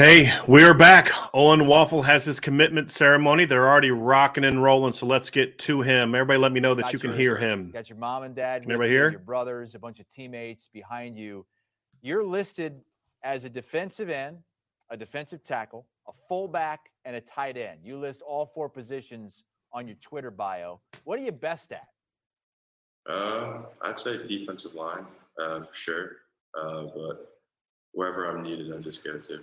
Hey, we're back. Owen Wafle has his commitment ceremony. They're already rocking and rolling, so let's get to him. Everybody, let me know that Got you can yours, hear him. You got your mom and dad, Can everybody you, hear? your brothers, a bunch of teammates behind you. You're listed as a defensive end, a defensive tackle, a fullback, and a tight end. You list all four positions on your Twitter bio. What are you best at? Uh, I'd say defensive line uh, for sure, uh, but wherever I'm needed, I just go to.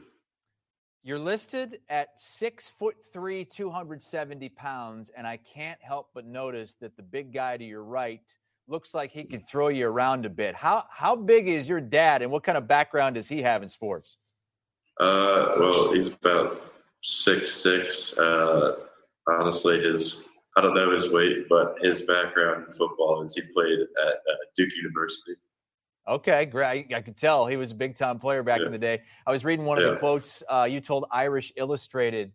You're listed at six foot three, 270 pounds, and I can't help but notice that the big guy to your right looks like he can throw you around a bit. How how big is your dad, and what kind of background does he have in sports? Uh, well, he's about six six. Uh, honestly, his I don't know his weight, but his background in football is he played at uh, Duke University. Okay, great. I could tell he was a big time player back in the day. I was reading one of the quotes uh, you told Irish Illustrated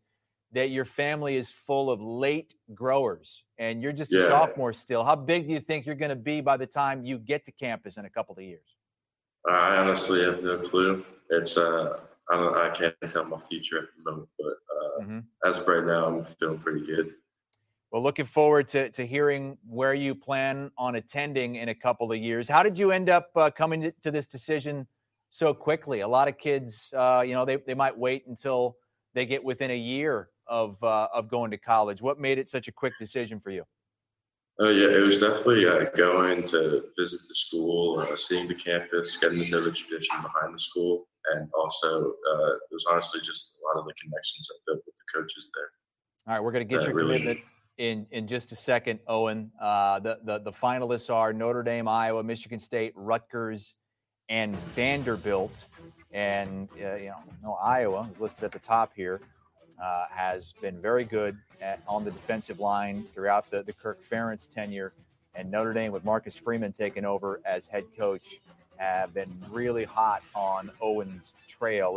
that your family is full of late growers and you're just a sophomore still. How big do you think you're going to be by the time you get to campus in a couple of years? I honestly have no clue. It's uh, I don't I can't tell my future at the moment, but uh, Mhm. as of right now, I'm feeling pretty good. Well, looking forward to, to hearing where you plan on attending in a couple of years. How did you end up uh, coming to, this decision so quickly? A lot of kids, uh, you know, they, they might wait until they get within a year of uh, of going to college. What made it such a quick decision for you? Oh yeah, it was definitely uh, going to visit the school, uh, seeing the campus, getting to know the tradition behind the school, and also uh, it was honestly just a lot of the connections I built with the coaches there. All right, we're going to get your really. commitment in in just a second, Owen. Uh, the, the the finalists are Notre Dame, Iowa, Michigan State, Rutgers, and Vanderbilt. And uh, you know, no Iowa is listed at the top here. Uh, has been very good at, on the defensive line throughout the, the Kirk Ferentz tenure, and Notre Dame with Marcus Freeman taking over as head coach have been really hot on Owen's trail.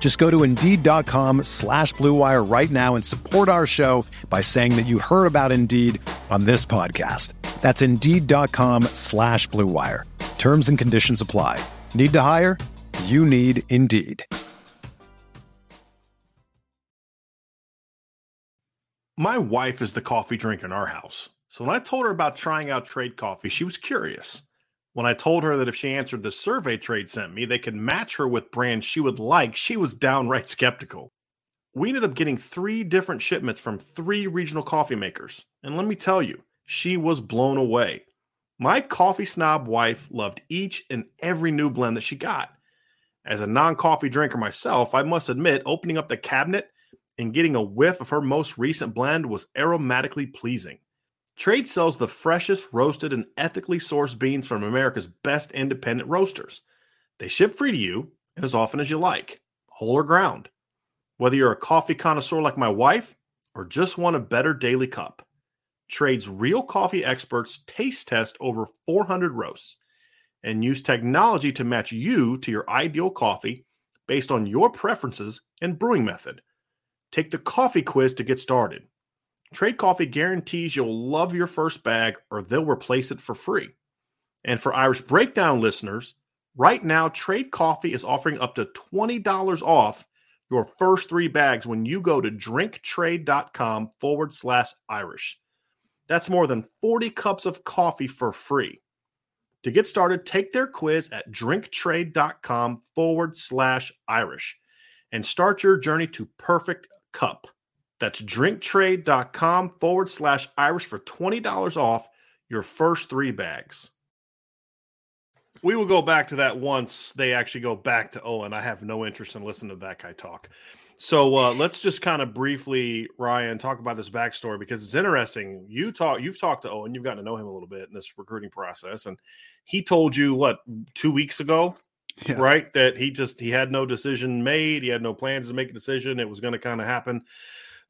Just go to Indeed.com slash BlueWire right now and support our show by saying that you heard about Indeed on this podcast. That's Indeed.com slash BlueWire. Terms and conditions apply. Need to hire? You need Indeed. My wife is the coffee drink in our house. So when I told her about trying out trade coffee, she was curious. When I told her that if she answered the survey trade sent me, they could match her with brands she would like, she was downright skeptical. We ended up getting three different shipments from three regional coffee makers. And let me tell you, she was blown away. My coffee snob wife loved each and every new blend that she got. As a non coffee drinker myself, I must admit, opening up the cabinet and getting a whiff of her most recent blend was aromatically pleasing. Trade sells the freshest roasted and ethically sourced beans from America's best independent roasters. They ship free to you and as often as you like, whole or ground. Whether you're a coffee connoisseur like my wife or just want a better daily cup, Trade's real coffee experts taste test over 400 roasts and use technology to match you to your ideal coffee based on your preferences and brewing method. Take the coffee quiz to get started. Trade Coffee guarantees you'll love your first bag or they'll replace it for free. And for Irish Breakdown listeners, right now, Trade Coffee is offering up to $20 off your first three bags when you go to drinktrade.com forward slash Irish. That's more than 40 cups of coffee for free. To get started, take their quiz at drinktrade.com forward slash Irish and start your journey to perfect cup. That's drinktrade.com forward slash Irish for $20 off your first three bags. We will go back to that once they actually go back to Owen. I have no interest in listening to that guy talk. So uh, let's just kind of briefly, Ryan, talk about this backstory because it's interesting. You talk, you've talked to Owen, you've gotten to know him a little bit in this recruiting process, and he told you what two weeks ago, yeah. right? That he just he had no decision made, he had no plans to make a decision. It was going to kind of happen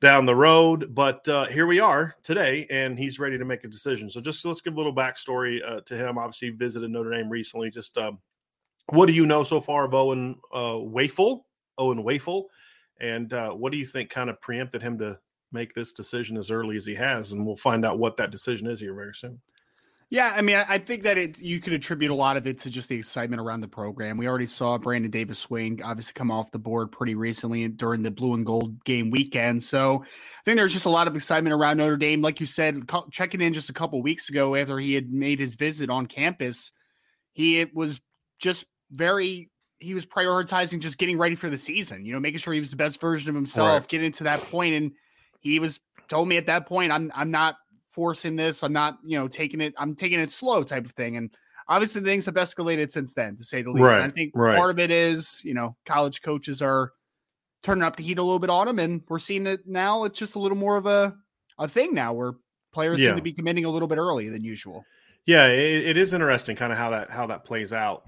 down the road, but uh, here we are today, and he's ready to make a decision. So just let's give a little backstory uh, to him. Obviously, visited Notre Dame recently. Just um, what do you know so far of Owen uh, Wafle? Owen Wafle and uh, what do you think kind of preempted him to make this decision as early as he has? And we'll find out what that decision is here very soon. Yeah, I mean, I think that it you could attribute a lot of it to just the excitement around the program. We already saw Brandon Davis Swain obviously come off the board pretty recently during the blue and gold game weekend. So I think there's just a lot of excitement around Notre Dame. Like you said, checking in just a couple weeks ago after he had made his visit on campus, he was just very he was prioritizing just getting ready for the season, you know, making sure he was the best version of himself, right. getting to that point. And he was told me at that point, I'm I'm not forcing this, I'm not, you know, taking it, I'm taking it slow type of thing. And obviously things have escalated since then, to say the least. Right. I think right. part of it is, you know, college coaches are turning up the heat a little bit on them, and we're seeing it now. It's just a little more of a a thing now where players yeah. seem to be committing a little bit earlier than usual. Yeah, it, it is interesting kind of how that how that plays out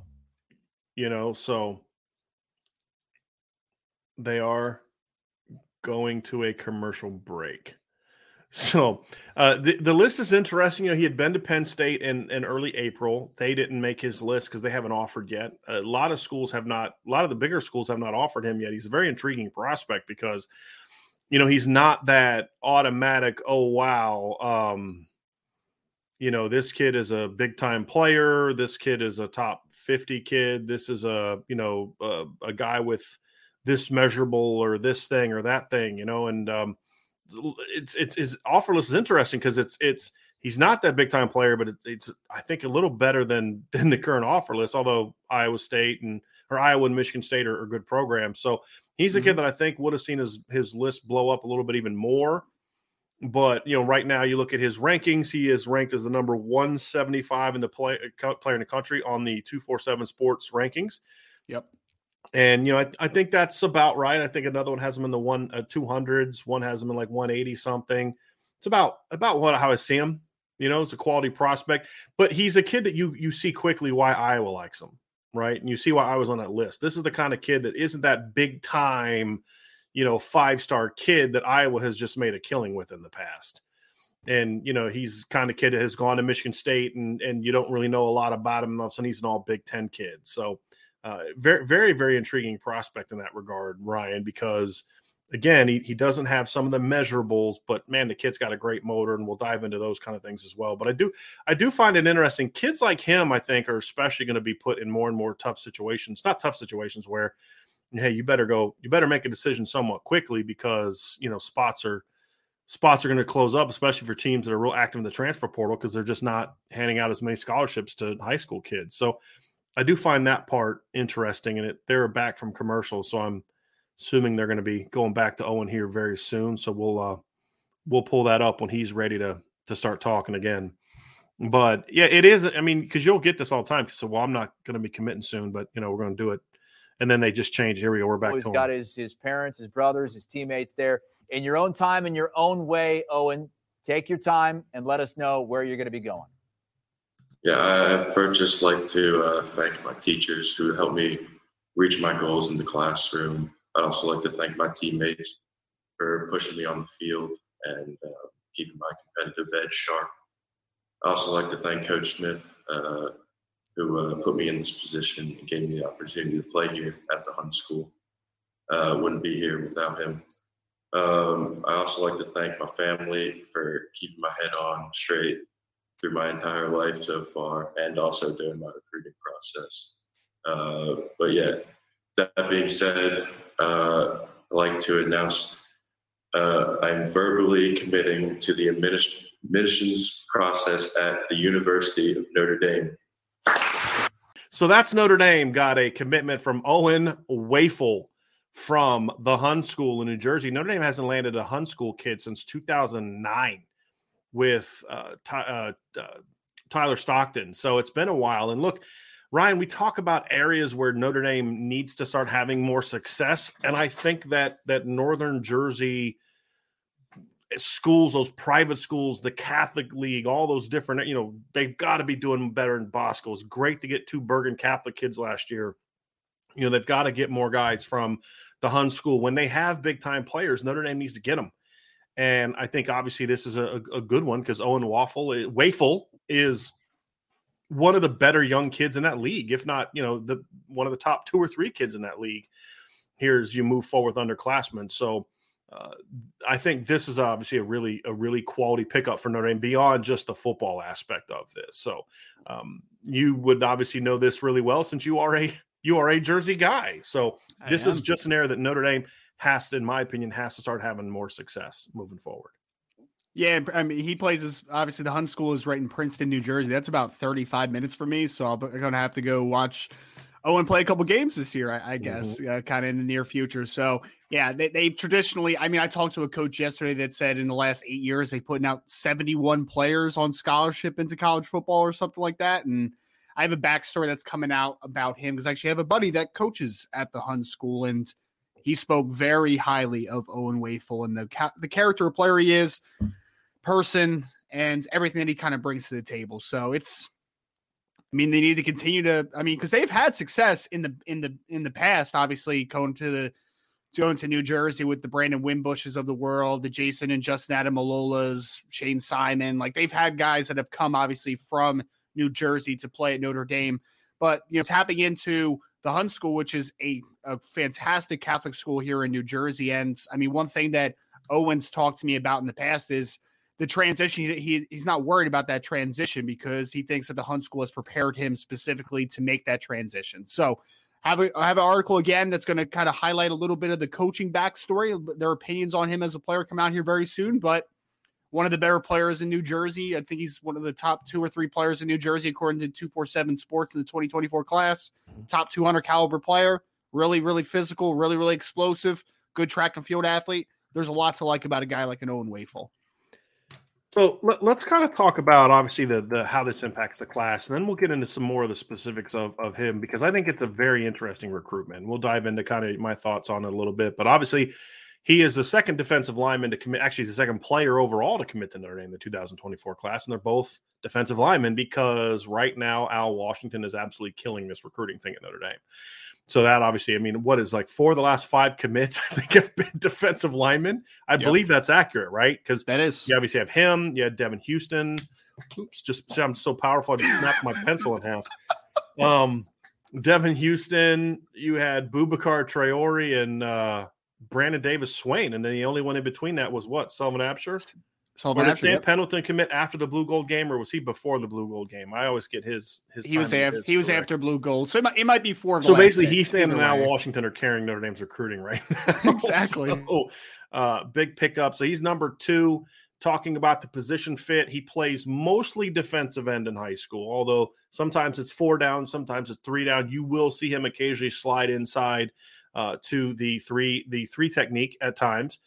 you know, so they are going to a commercial break. So uh, the the list is interesting. You know, he had been to Penn State in, in early April. They didn't make his list because they haven't offered yet. A lot of schools have not. A lot of the bigger schools have not offered him yet. He's a very intriguing prospect because, you know, he's not that automatic. Oh wow, um, you know, this kid is a big time player. This kid is a top 50 kid. This is a, you know, a, a guy with this measurable or this thing or that thing, you know, and um, it's, it's, his offer list is interesting because it's, it's, he's not that big time player, but it's, it's, I think a little better than, than the current offer list, although Iowa State and, or Iowa and Michigan State are, are good programs. So he's a mm-hmm. kid that I think would have seen his, his list blow up a little bit even more but you know, right now you look at his rankings; he is ranked as the number 175 in the play, uh, player in the country on the 247 Sports rankings. Yep. And you know, I, I think that's about right. I think another one has him in the one uh, 200s. One has him in like 180 something. It's about about what how I see him. You know, it's a quality prospect, but he's a kid that you you see quickly why Iowa likes him, right? And you see why I was on that list. This is the kind of kid that isn't that big time you know, five star kid that Iowa has just made a killing with in the past. And, you know, he's kind of kid that has gone to Michigan State and, and you don't really know a lot about him. And of a sudden he's an all Big Ten kid. So, uh, very, very, very intriguing prospect in that regard, Ryan, because again, he, he doesn't have some of the measurables, but man, the kid's got a great motor and we'll dive into those kind of things as well. But I do, I do find it interesting. Kids like him, I think, are especially going to be put in more and more tough situations, not tough situations where hey, you better go, you better make a decision somewhat quickly because you know spots are spots are going to close up, especially for teams that are real active in the transfer portal because they're just not handing out as many scholarships to high school kids. So I do find that part interesting, and it they're back from commercials, so I'm assuming they're going to be going back to Owen here very soon. So we'll uh, we'll pull that up when he's ready to to start talking again. But yeah, it is. I mean, because you'll get this all the time. So well, I'm not going to be committing soon, but you know we're going to do it, and then they just change. Here we go. We're back. He's to got him. his his parents, his brothers, his teammates there in your own time, in your own way. Owen, take your time and let us know where you're going to be going. Yeah, I first just like to uh, thank my teachers who helped me reach my goals in the classroom. I'd also like to thank my teammates for pushing me on the field and uh, keeping my competitive edge sharp. I also like to thank Coach Smith, uh, who uh, put me in this position and gave me the opportunity to play here at the Hun School. Uh, wouldn't be here without him. Um, I also like to thank my family for keeping my head on straight through my entire life so far, and also during my recruiting process. Uh, but yeah, that being said, uh, I'd like to announce uh, I'm verbally committing to the admissions process at the University of Notre Dame. So that's Notre Dame got a commitment from Owen Wafle from the Hun School in New Jersey. Notre Dame hasn't landed a Hun School kid since 2009 with uh, Ty, uh, uh, Tyler Stockton. So it's been a while. And look, Ryan, we talk about areas where Notre Dame needs to start having more success, and I think that that Northern Jersey schools, those private schools, the Catholic League, all those different, you know, they've got to be doing better in Bosco. It's great to get two Bergen Catholic kids last year. You know, they've got to get more guys from the Hun school. When they have big time players, Notre Dame needs to get them. And I think obviously this is a, a good one because Owen Waffle, eh, Wafle is one of the better young kids in that league, if not, you know, the one of the top two or three kids in that league. Here as you move forward with underclassmen. So uh, I think this is obviously a really a really quality pickup for Notre Dame beyond just the football aspect of this. So um, you would obviously know this really well since you are a you are a Jersey guy. So this is just an area that Notre Dame has to, in my opinion, has to start having more success moving forward. Yeah, I mean, he plays as obviously the Hun School is right in Princeton, New Jersey. That's about 35 minutes for me. So I'm going to have to go watch Owen play a couple games this year, I, I guess, mm-hmm. uh, kind of in the near future. So, yeah, they, they traditionally, I mean, I talked to a coach yesterday that said in the last eight years, they putting out 71 players on scholarship into college football or something like that. And I have a backstory that's coming out about him because I actually have a buddy that coaches at the Hun School and he spoke very highly of Owen Wafle and the, the character of player he is person and everything that he kind of brings to the table. So it's I mean, they need to continue to. I mean, because they've had success in the in the in the past. Obviously, going to the going to New Jersey with the Brandon Wimbushes of the world, the Jason and Justin Ademilolas, Shayne Simon. Like they've had guys that have come obviously from New Jersey to play at Notre Dame. But you know, tapping into the Hun School, which is a, a fantastic Catholic school here in New Jersey. And I mean, one thing that Owens talked to me about in the past is the transition. He, he's not worried about that transition because he thinks that the Hun School has prepared him specifically to make that transition. So, have have an article again that's going to kind of highlight a little bit of the coaching backstory, their opinions on him as a player come out here very soon. But one of the better players in New Jersey. I think he's one of the top two or three players in New Jersey, according to 247 Sports in the 2024 class. Mm-hmm. Top 200 caliber player, really, really physical, really, really explosive, good track and field athlete. There's a lot to like about a guy like an Owen Wafle. So let, us kind of talk about obviously the the how this impacts the class, and then we'll get into some more of the specifics of, of him because I think it's a very interesting recruitment. We'll dive into kind of my thoughts on it a little bit, but obviously he is the second defensive lineman to commit, actually the second player overall to commit to Notre Dame, the 2024 class, and they're both defensive linemen because right now Al Washington is absolutely killing this recruiting thing at Notre Dame. So that obviously, I mean, what is like four of the last five commits, I think, have been defensive linemen. I yep. believe that's accurate, right? Because that is you obviously have him. You had Devin Houston. Oops, just I'm so powerful. I just snapped my pencil in half. Um, Devin Houston. You had Boubacar Traore and uh, Brandon Davis Swain, and then the only one in between that was what Sullivan Absher. Sullivan did Sam yep. Pendleton commit after the blue gold game, or was he before the blue gold game? I always get his his. He was after he was correct. after blue gold, so it might, it might be four. so basically, he's standing now. Washington are carrying Notre Dame's recruiting right now. exactly. so, uh, big pickup. So he's number two. Talking about the position fit, he plays mostly defensive end in high school, although sometimes it's four down, sometimes it's three down. You will see him occasionally slide inside uh, to the three the three technique at times.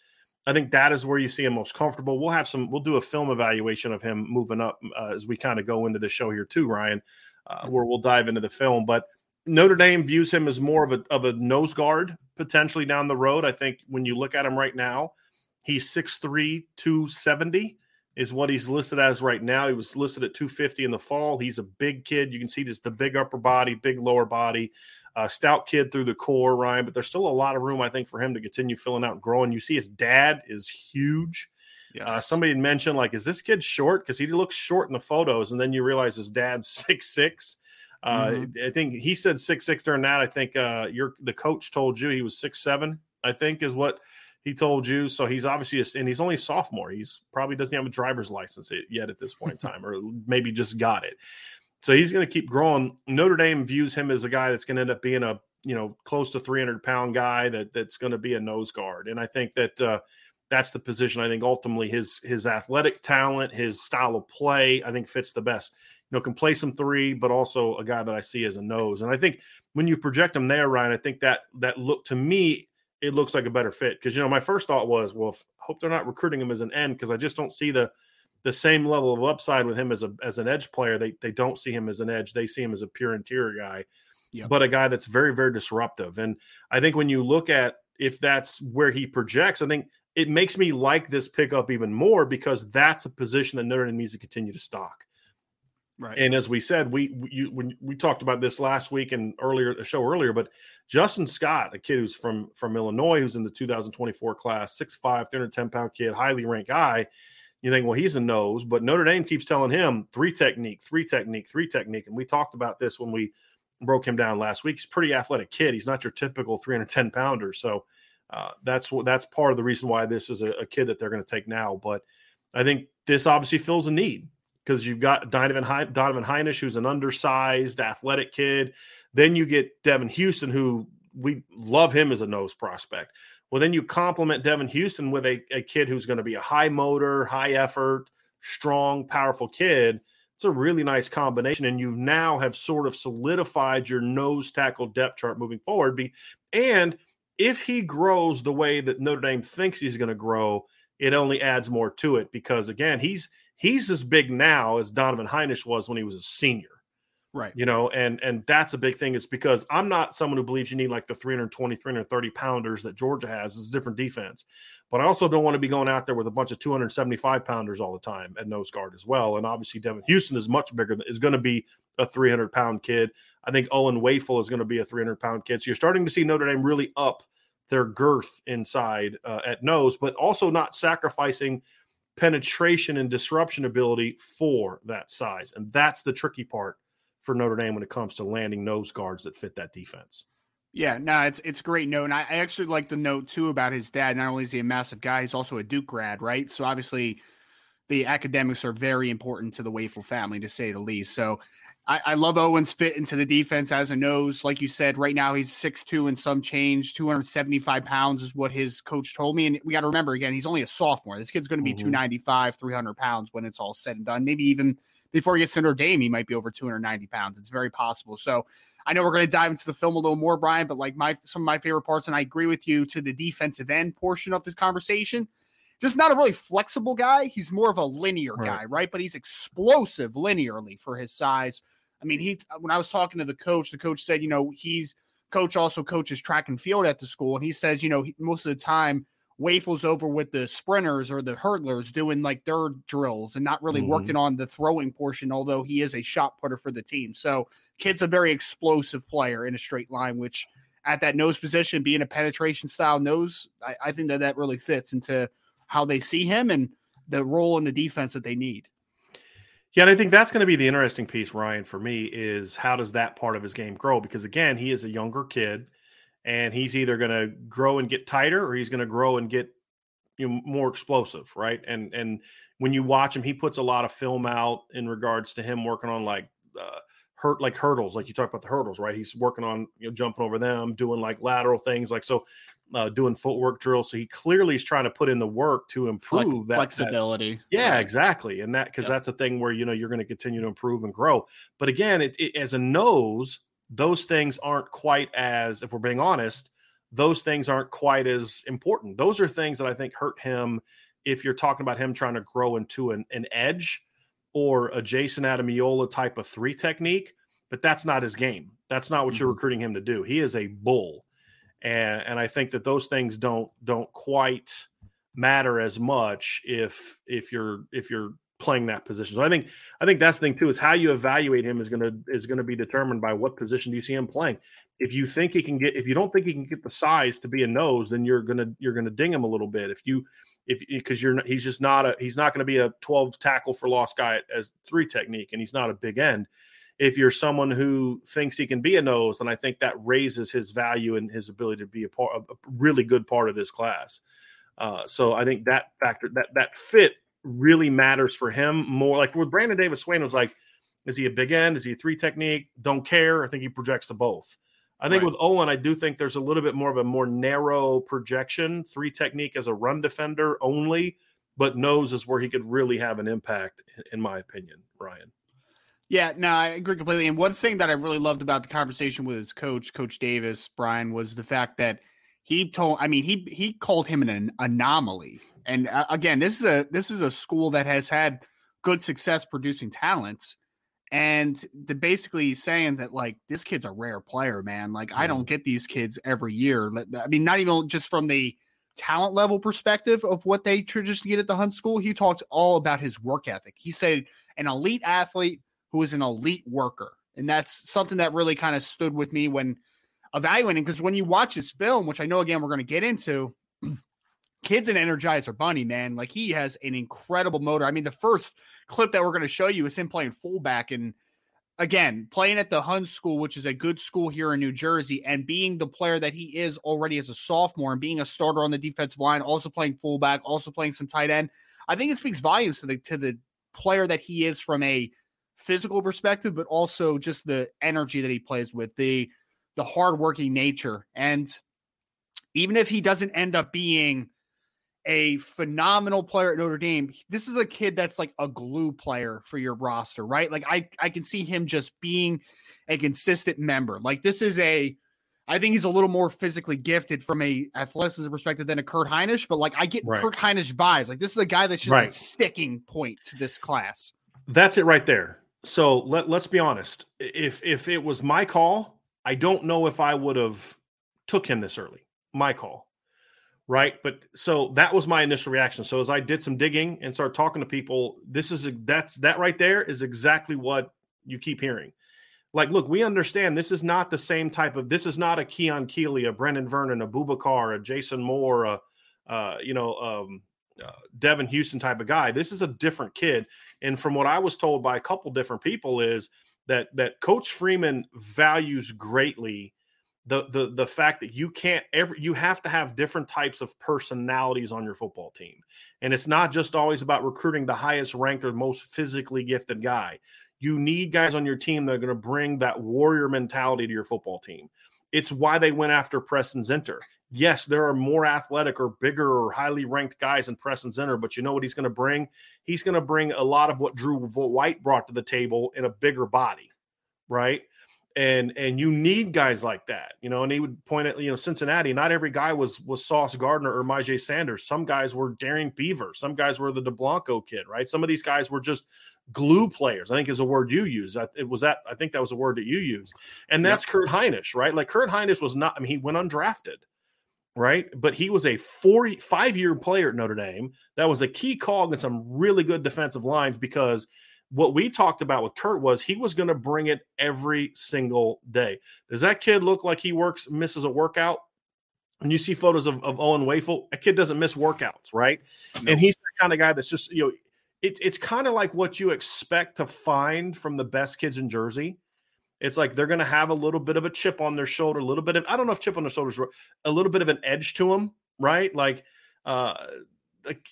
I think that is where you see him most comfortable. We'll have some. We'll do a film evaluation of him moving up uh, as we kind of go into the show here too, Ryan, uh, where we'll dive into the film. But Notre Dame views him as more of a of a nose guard potentially down the road. I think when you look at him right now, he's 6'3", 270 is what he's listed as right now. He was listed at 250 in the fall. He's a big kid. You can see this the big upper body, big lower body uh, stout kid through the core, Ryan, but there's still a lot of room, I think, for him to continue filling out and growing. You see his dad is huge. Uh, yes. Uh, somebody mentioned, like, is this kid short? Because he looks short in the photos, and then you realize his dad's six six. Uh, mm-hmm. I think he said six six during that. I think uh, your the coach told you he was six seven. I think is what he told you. So he's obviously a, and he's only a sophomore. He's probably doesn't have a driver's license yet at this point in time, or maybe just got it. So he's going to keep growing. Notre Dame views him as a guy that's going to end up being a you know close to 300 pound guy that that's going to be a nose guard, and I think that uh, that's the position. I think ultimately his his athletic talent, his style of play, I think fits the best. You know, can play some three, but also a guy that I see as a nose. And I think when you project him there, Ryan, I think that that look to me it looks like a better fit because you know my first thought was, well, if, hope they're not recruiting him as an end because I just don't see the the same level of upside with him as a as an edge player. They they don't see him as an edge. They see him as a pure interior guy, yep. but a guy that's very very disruptive. And I think when you look at if that's where he projects, I think it makes me like this pickup even more because that's a position that Notre Dame needs to continue to stock. Right. And as we said, we you, when we talked about this last week and earlier the show earlier, but Justin Scott, a kid who's from from Illinois, who's in the 2024 class, 6'5", 310 pound kid, highly ranked guy you think, well, he's a nose, but Notre Dame keeps telling him three technique, three technique, three technique. And we talked about this when we broke him down last week. He's pretty athletic kid. He's not your typical 310 pounder. So uh, that's what that's part of the reason why this is a, a kid that they're going to take now. But I think this obviously fills a need because you've got Donovan, he- Donovan Hinish, who's an undersized, athletic kid. Then you get Devin Houston, who we love him as a nose prospect. Well, then you complement Devin Houston with a, a kid who's going to be a high motor, high effort, strong, powerful kid. It's a really nice combination. And you now have sort of solidified your nose tackle depth chart moving forward. And if he grows the way that Notre Dame thinks he's going to grow, it only adds more to it because again, he's he's as big now as Donovan Hinish was when he was a senior. Right. You know, and and that's a big thing is because I'm not someone who believes you need like the 320, 330 pounders that Georgia has. It's a different defense. But I also don't want to be going out there with a bunch of 275 pounders all the time at nose guard as well. And obviously, Devin Houston is much bigger, is going to be a 300 pound kid. I think Owen Wafle is going to be a 300 pound kid. So you're starting to see Notre Dame really up their girth inside uh, at nose, but also not sacrificing penetration and disruption ability for that size. And that's the tricky part for Notre Dame when it comes to landing nose guards that fit that defense. Yeah, no, it's it's great note. And I, I actually like the note too about his dad. Not only is he a massive guy, he's also a Duke grad, right? So obviously the academics are very important to the Wafle family, to say the least. So I, I, love Owen's fit into the defense as a nose. Like you said, right now he's 6'2 and some change, 275 pounds is what his coach told me. And we got to remember again, he's only a sophomore. This kid's going to be mm-hmm. 295, 300 pounds when it's all said and done. Maybe even before he gets to Notre Dame, he might be over 290 pounds. It's very possible. So I know we're going to dive into the film a little more, Brian, but like my some of my favorite parts, and I agree with you to the defensive end portion of this conversation just not a really flexible guy. He's more of a linear right. guy, right? But he's explosive linearly for his size. I mean, he when I was talking to the coach, the coach said, you know, he's coach also coaches track and field at the school, and he says, you know, he, most of the time Wafle's over with the sprinters or the hurdlers doing like their drills and not really mm-hmm. working on the throwing portion, although he is a shot putter for the team. So kid's a very explosive player in a straight line, which at that nose position, being a penetration style nose, I, I think that that really fits into how they see him and the role in the defense that they need. Yeah, and I think that's going to be the interesting piece, Ryan, for me is how does that part of his game grow? Because again, he is a younger kid, and he's either going to grow and get tighter, or he's going to grow and get you know more explosive, right? And and when you watch him, he puts a lot of film out in regards to him working on like uh, hurt like hurdles, like you talk about the hurdles, right? He's working on you know jumping over them, doing like lateral things, like so. Uh, doing footwork drills. So he clearly is trying to put in the work to improve like that flexibility. That, yeah, exactly. And that because yep. that's a thing where you know you're going to continue to improve and grow. But again, it, it, as a nose, those things aren't quite as, if we're being honest, those things aren't quite as important. Those are things that I think hurt him if you're talking about him trying to grow into an, an edge or a Jason Ademilola type of three technique. But that's not his game. That's not what mm-hmm. you're recruiting him to do. He is a bull and and I think that those things don't don't quite matter as much if if you're if you're playing that position. So I think I think that's the thing too. It's how you evaluate him is gonna is gonna be determined by what position do you see him playing. If you think he can get if you don't think he can get the size to be a nose, then you're gonna you're gonna ding him a little bit. If you if because you're he's just not a he's not going to be a 12 tackle for loss guy as three technique and he's not a big end if you're someone who thinks he can be a nose, then I think that raises his value and his ability to be a part, a really good part of this class. Uh, so I think that factor, that that fit, really matters for him more. Like with Brandon Davis Swain, was like, is he a big end? Is he a three technique? Don't care. I think he projects to both. I think right. with Owen, I do think there's a little bit more of a more narrow projection, three technique as a run defender only, but nose is where he could really have an impact, in my opinion, Ryan. Yeah, no, I agree completely. And one thing that I really loved about the conversation with his coach, Coach Davis, Brian, was the fact that he told. I mean, he he called him an anomaly. And uh, again, this is a this is a school that has had good success producing talents, and the basically saying that like this kid's a rare player, man. Like mm. I don't get these kids every year. I mean, not even just from the talent level perspective of what they traditionally get at the Hun School. He talked all about his work ethic. He said an elite athlete who is an elite worker. And that's something that really kind of stood with me when evaluating because when you watch his film, which I know again we're going to get into, kids an Energizer Bunny, man, like he has an incredible motor. I mean, the first clip that we're going to show you is him playing fullback and again playing at the Hun School, which is a good school here in New Jersey, and being the player that he is already as a sophomore and being a starter on the defensive line, also playing fullback, also playing some tight end. I think it speaks volumes to the to the player that he is from a physical perspective, but also just the energy that he plays with, the the hardworking nature. And even if he doesn't end up being a phenomenal player at Notre Dame, this is a kid that's like a glue player for your roster, right? Like I I can see him just being a consistent member. Like this is a I think he's a little more physically gifted from a athleticism perspective than a Kurt Hinish, but like I get right. Kurt Hinish vibes. Like this is a guy that's just right. a sticking point to this class. That's it right there. So let let's be honest. If if it was my call, I don't know if I would have took him this early. My call. Right? But so that was my initial reaction. So as I did some digging and started talking to people, this is that's that right there is exactly what you keep hearing. Like, look, we understand this is not the same type of this is not a Keon Keeley, a brendan Vernon, a Boubacar, a Jason Moore, a uh, you know, um, uh, Devin Houston type of guy. This is a different kid. And from what I was told by a couple different people is that that Coach Freeman values greatly the the the fact that you can't ever you have to have different types of personalities on your football team. And it's not just always about recruiting the highest ranked or most physically gifted guy. You need guys on your team that are going to bring that warrior mentality to your football team. It's why they went after Preston Zinter yes, there are more athletic or bigger or highly ranked guys in Preston Zinter, but you know what he's going to bring? He's going to bring a lot of what Drew White brought to the table in a bigger body, right? And and you need guys like that, you know. And he would point at you know Cincinnati. Not every guy was was Sauce Gardner or Myjai Sanders. Some guys were Darrian Beaver. Some guys were the DeBlanco kid, right? Some of these guys were just glue players. I think is a word you use. It was that I think that was a word that you used, and that's yep. Kurt Hinish, right? Like Kurt Hinish was not. I mean, he went undrafted right? But he was a four, five year player at Notre Dame. That was a key cog in some really good defensive lines because what we talked about with Kurt was he was going to bring it every single day. Does that kid look like he works, misses a workout? And you see photos of, of Owen Wafle, a kid doesn't miss workouts, right? No. And he's the kind of guy that's just, you know, it, it's kind of like what you expect to find from the best kids in Jersey it's like they're going to have a little bit of a chip on their shoulder, a little bit of I don't know if chip on their shoulders, a little bit of an edge to them, right? Like, uh, like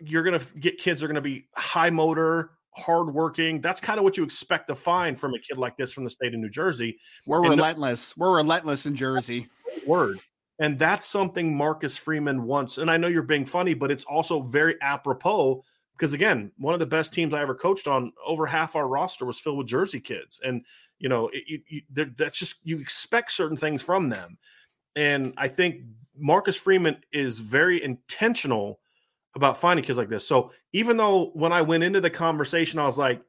you're going to get kids are going to be high motor, hardworking. That's kind of what you expect to find from a kid like this from the state of New Jersey. We're and relentless. We're relentless in Jersey. Word. And that's something Marcus Freeman wants. And I know you're being funny, but it's also very apropos because again, one of the best teams I ever coached on, over half our roster was filled with Jersey kids, and you know, it, that's just you expect certain things from them. And I think Marcus Freeman is very intentional about finding kids like this. So even though when I went into the conversation, I was like,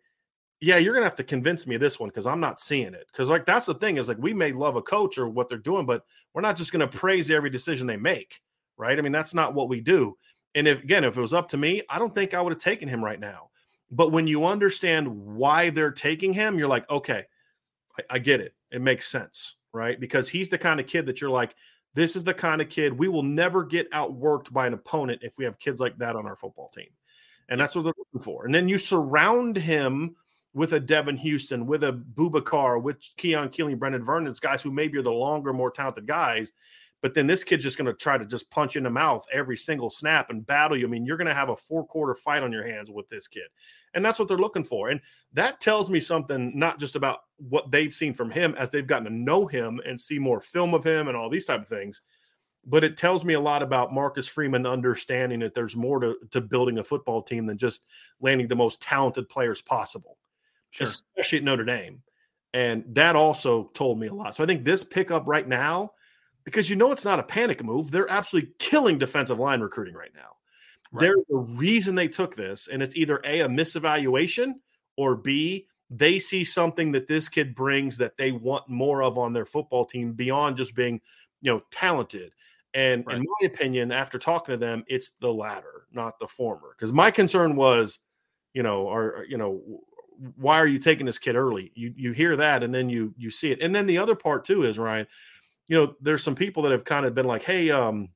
yeah, you're gonna have to convince me of this one because I'm not seeing it. Because like that's the thing is like we may love a coach or what they're doing, but we're not just gonna praise every decision they make, right? I mean, that's not what we do. And if again, if it was up to me, I don't think I would have taken him right now. But when you understand why they're taking him, you're like, okay, I, I get it. It makes sense, right? Because he's the kind of kid that you're like, this is the kind of kid we will never get outworked by an opponent if we have kids like that on our football team. And that's what they're looking for. And then you surround him with a Devin Houston, with a Boubacar, with Keon Keeley, Brendan Vernon's guys who maybe are the longer, more talented guys. But then this kid's just going to try to just punch in the mouth every single snap and battle you. I mean, you're going to have a four quarter fight on your hands with this kid. And that's what they're looking for. And that tells me something, not just about what they've seen from him as they've gotten to know him and see more film of him and all these type of things, but it tells me a lot about Marcus Freeman understanding that there's more to, to building a football team than just landing the most talented players possible, sure. especially at Notre Dame. And that also told me a lot. So I think this pickup right now, because you know it's not a panic move, they're absolutely killing defensive line recruiting right now. Right. There's a reason they took this, and it's either A, a misevaluation, or B, they see something that this kid brings that they want more of on their football team beyond just being, you know, talented. And right. in my opinion, after talking to them, it's the latter, not the former. Because my concern was, you know, or you know, why are you taking this kid early? You you hear that and then you you see it. And then the other part too is Ryan, you know, there's some people that have kind of been like, hey, um,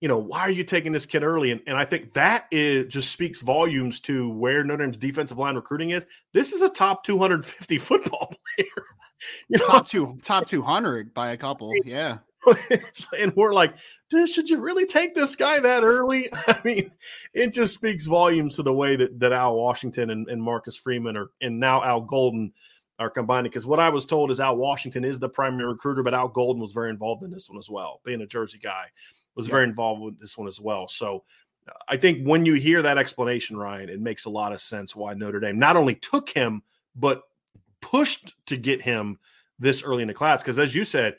you know, why are you taking this kid early? And, and I think that is just speaks volumes to where Notre Dame's defensive line recruiting is. This is a top 250 football player. You know? Top two, top 200 by a couple. Yeah. and we're like, should you really take this guy that early? I mean, it just speaks volumes to the way that, that Al Washington and, and Marcus Freeman are, and now Al Golden are combining. Because what I was told is Al Washington is the primary recruiter, but Al Golden was very involved in this one as well, being a Jersey guy was yeah. very involved with this one as well. So I think when you hear that explanation, Ryan, it makes a lot of sense why Notre Dame not only took him, but pushed to get him this early in the class. Because as you said,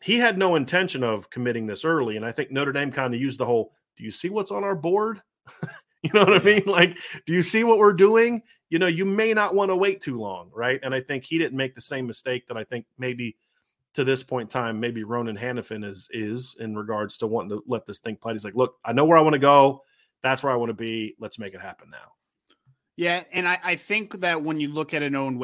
he had no intention of committing this early. And I think Notre Dame kind of used the whole, do you see what's on our board? you know what I mean? Like, do you see what we're doing? You know, you may not want to wait too long, right? And I think he didn't make the same mistake that I think maybe – to this point in time, maybe Ronan Hannafin is is in regards to wanting to let this thing play. He's like, look, I know where I want to go. That's where I want to be. Let's make it happen now. Yeah, and I, I think that when you look at an Owen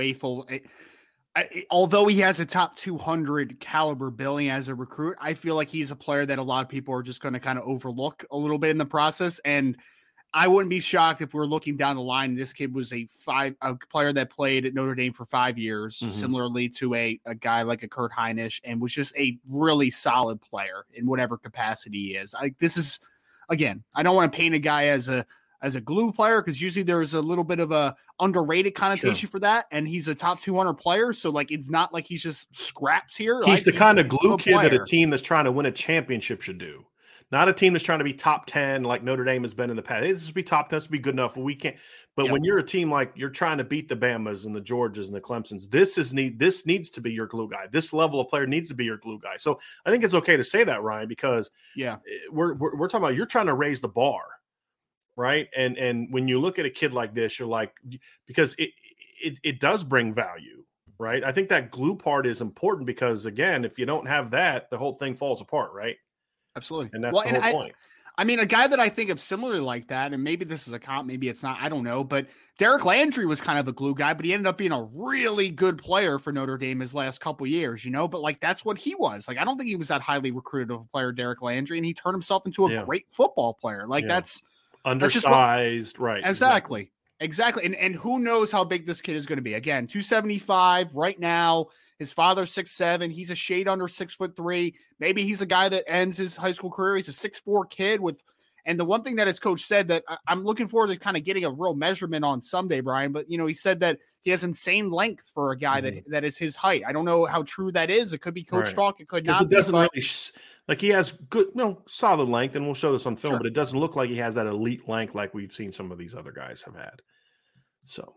I, although he has a top 200 caliber billing as a recruit, I feel like he's a player that a lot of people are just going to kind of overlook a little bit in the process. And I wouldn't be shocked if we're looking down the line. This kid was a five a player that played at Notre Dame for five years, mm-hmm. similarly to a, a guy like a Kurt Hinish, and was just a really solid player in whatever capacity he is. I this is again, I don't want to paint a guy as a as a glue player because usually there's a little bit of a underrated connotation sure. for that, and he's a top 200 player, so like it's not like he's just scraps here. He's like, the he's kind of glue kid player. that a team that's trying to win a championship should do. Not a team that's trying to be top 10 like Notre Dame has been in the past. This is be top 10, this be good enough. We can't. But yep. when you're a team like you're trying to beat the Bamas and the Georges and the Clemsons, this is need this needs to be your glue guy. This level of player needs to be your glue guy. So I think it's okay to say that, Ryan, because yeah, eh, we're, we're, we're talking about you're trying to raise the bar, right? And and when you look at a kid like this, you're like because it it, it does bring value right? I think that glue part is important because again, if you don't have that, the whole thing falls apart, right? Absolutely. And that's well, the whole I, point. I mean, a guy that I think of similarly like that, and maybe this is a comp, maybe it's not, I don't know, but Derek Landry was kind of a glue guy, but he ended up being a really good player for Notre Dame his last couple years, you know, but like that's what he was. Like, I don't think he was that highly recruited of a player, Derek Landry, and he turned himself into a yeah. great football player. Like, yeah. that's undersized, that's what, right? Exactly. Exactly. And and who knows how big this kid is going to be. Again, 275 right now. His father's six seven. He's a shade under six foot three. Maybe he's a guy that ends his high school career. He's a six four kid with and the one thing that his coach said that I, am looking forward to kind of getting a real measurement on someday, Brian. But you know, he said that he has insane length for a guy mm-hmm. that that is his height. I don't know how true that is. It could be coach right. talk. It could not. It doesn't be, really. Like he has good, no, solid length, and we'll show this on film, Sure. but it doesn't look like he has that elite length like we've seen some of these other guys have had. So,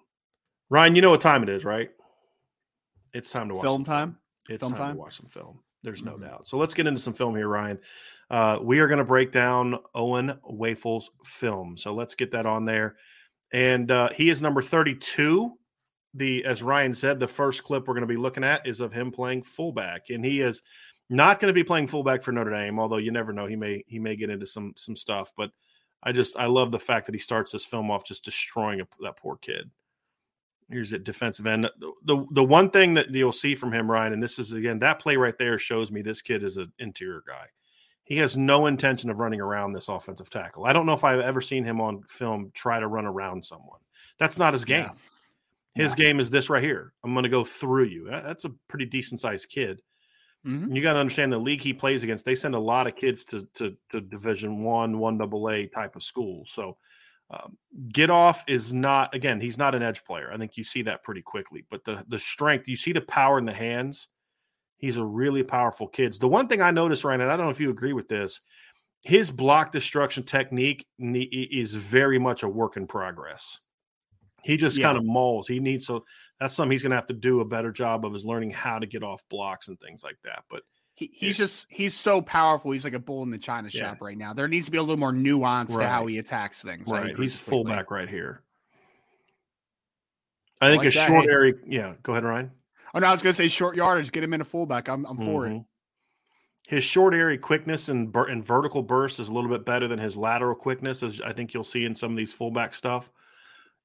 Ryan, you know what time it is, right? It's time to watch Film some time. It's Film time, time? to watch some film. There's no Mhm. doubt. So let's get into some film here, Ryan. Uh, we are going to break down Owen Wafle's film. So let's get that on there. And uh, he is number 32. The as Ryan said, the first clip we're going to be looking at is of him playing fullback, and he is not going to be playing fullback for Notre Dame. Although you never know, he may he may get into some some stuff. But I just I love the fact that he starts this film off just destroying a, that poor kid. Here's at defensive end. The, the one thing that you'll see from him, Ryan, and this is again that play right there shows me this kid is an interior guy. He has no intention of running around this offensive tackle. I don't know if I've ever seen him on film try to run around someone. That's not his game. Yeah. His Yeah. game is this right here. I'm going to go through you. That's a pretty decent sized kid. Mhm. You got to understand the league he plays against. They send a lot of kids to to, to Division One, One Double A type of schools. So um, get off is not again. He's not an edge player. I think you see that pretty quickly. But the the strength, you see the power in the hands. He's a really powerful kid. The one thing I noticed, Ryan, and I don't know if you agree with this, his block destruction technique is very much a work in progress. He just Yeah. kind of mauls. He needs so that's something he's going to have to do a better job of is learning how to get off blocks and things like that. But He, he's just he's so powerful. He's like a bull in the china Yeah. shop right now. There needs to be a little more nuance to how he attacks things. Right, he's completely. fullback right here. I think like a that. short Hey. area. Yeah, go ahead, Ryan. Oh no, I was gonna say short yardage. Get him in a fullback. I'm I'm for it. Mhm. His short area quickness and, bur- and vertical burst is a little bit better than his lateral quickness, as I think you'll see in some of these fullback stuff.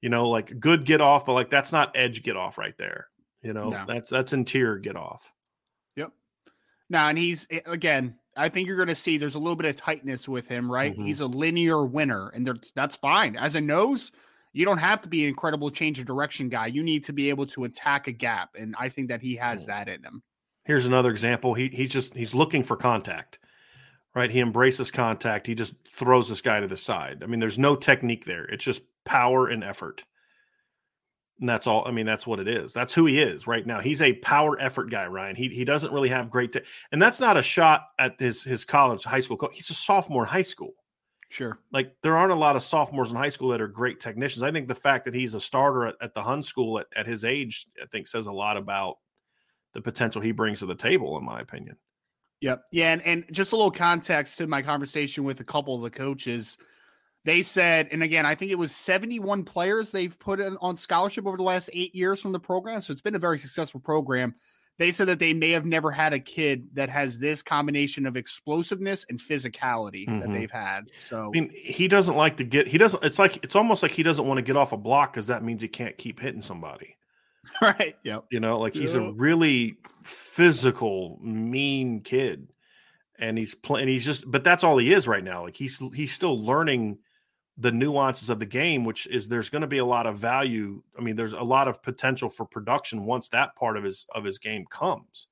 You know, like good get off, but like that's not edge get off right there. You know, No. that's that's interior get off. Now, and he's again. I think you're going to see there's a little bit of tightness with him, right? Mhm. He's a linear winner, and that's fine. As a nose, you don't have to be an incredible change of direction guy. You need to be able to attack a gap, and I think that he has Mm. that in him. Here's another example. He he's just he's looking for contact. Right? He embraces contact. He just throws this guy to the side. I mean, there's no technique there. It's just power and effort. And that's all. I mean, that's what it is. That's who he is right now. He's a power effort guy, Ryan. He he doesn't really have great te- and that's not a shot at his his college high school coach. He's a sophomore in high school. Sure. Like there aren't a lot of sophomores in high school that are great technicians. I think the fact that he's a starter at, at the Hun school at, at his age, I think says a lot about the potential he brings to the table, in my opinion. Yep. Yeah, and, and just a little context to my conversation with a couple of the coaches. They said, and again, I think it was 71 players they've put in on scholarship over the last eight years from the program. So it's been a very successful program. They said that they may have never had a kid that has this combination of explosiveness and physicality that Mhm. they've had. So I mean, he doesn't like to get. He doesn't. It's like it's almost like he doesn't want to get off a block because that means he can't keep hitting somebody. right. Yep. You know, like he's a really physical, mean kid, and he's playing. He's just, but that's all he is right now. Like he's he's still learning the nuances of the game, which is there's going to be a lot of value. I mean, there's a lot of potential for production once that part of his of his game comes.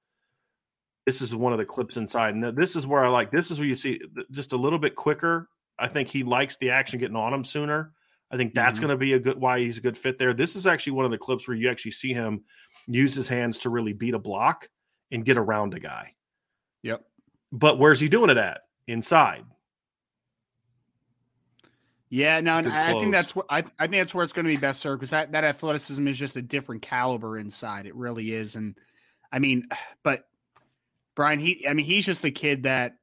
This is one of the clips inside, and this is where I like. This is where you see just a little bit quicker. I think he likes the action getting on him sooner. I think that's Mhm. going to be a good why he's a good fit there. This is actually one of the clips where you actually see him use his hands to really beat a block and get around a guy. Yep. But where's he doing it at? Inside. Yeah, no, I think that's what I, I think that's where it's going to be best served because that, that athleticism is just a different caliber inside. It really is, and I mean, but Brian, he, I mean, he's just a kid that,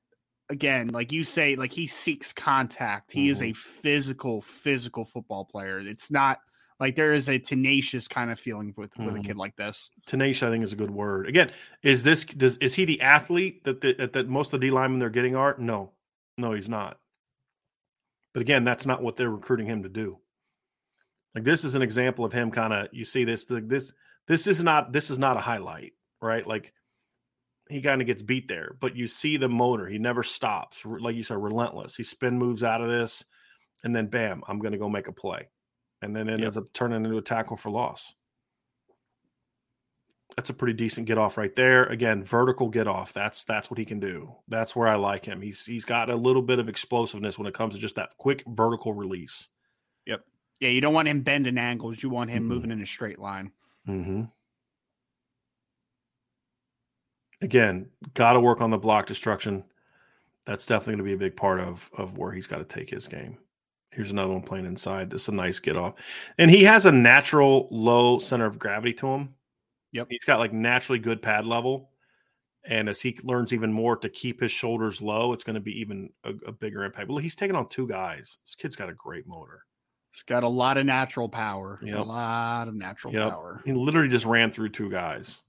again, like you say, like he seeks contact. He is a physical, physical football player. It's not like there is a tenacious kind of feeling with with a Mhm. kid like this. Tenacious, I think, is a good word. Again, is this does is he the athlete that the, that, that most of the D linemen they're getting are? No, no, he's not. But again, that's not what they're recruiting him to do. Like this is an example of him kind of you see this the, this this is not this is not a highlight, right? Like he kind of gets beat there, but you see the motor. He never stops. Like you said, relentless. He spin moves out of this, and then bam, I'm going to go make a play, and then it Yep. ends up turning into a tackle for loss. That's a pretty decent get off right there. Again, vertical get off. That's that's what he can do. That's where I like him. He's he's got a little bit of explosiveness when it comes to just that quick vertical release. Yep. Yeah, you don't want him bending angles. You want him Mhm. moving in a straight line. Mm-hmm. Again, got to work on the block destruction. that's definitely going to be a big part of of where he's got to take his game. Here's another one playing inside. This is a nice get off, and he has a natural low center of gravity to him. Yep, he's got like naturally good pad level, and as he learns even more to keep his shoulders low, it's going to be even a, a bigger impact. Well, he's taking on two guys. This kid's got a great motor. He's got a lot of natural power. Yep. A lot of natural Yep. power. He literally just ran through two guys.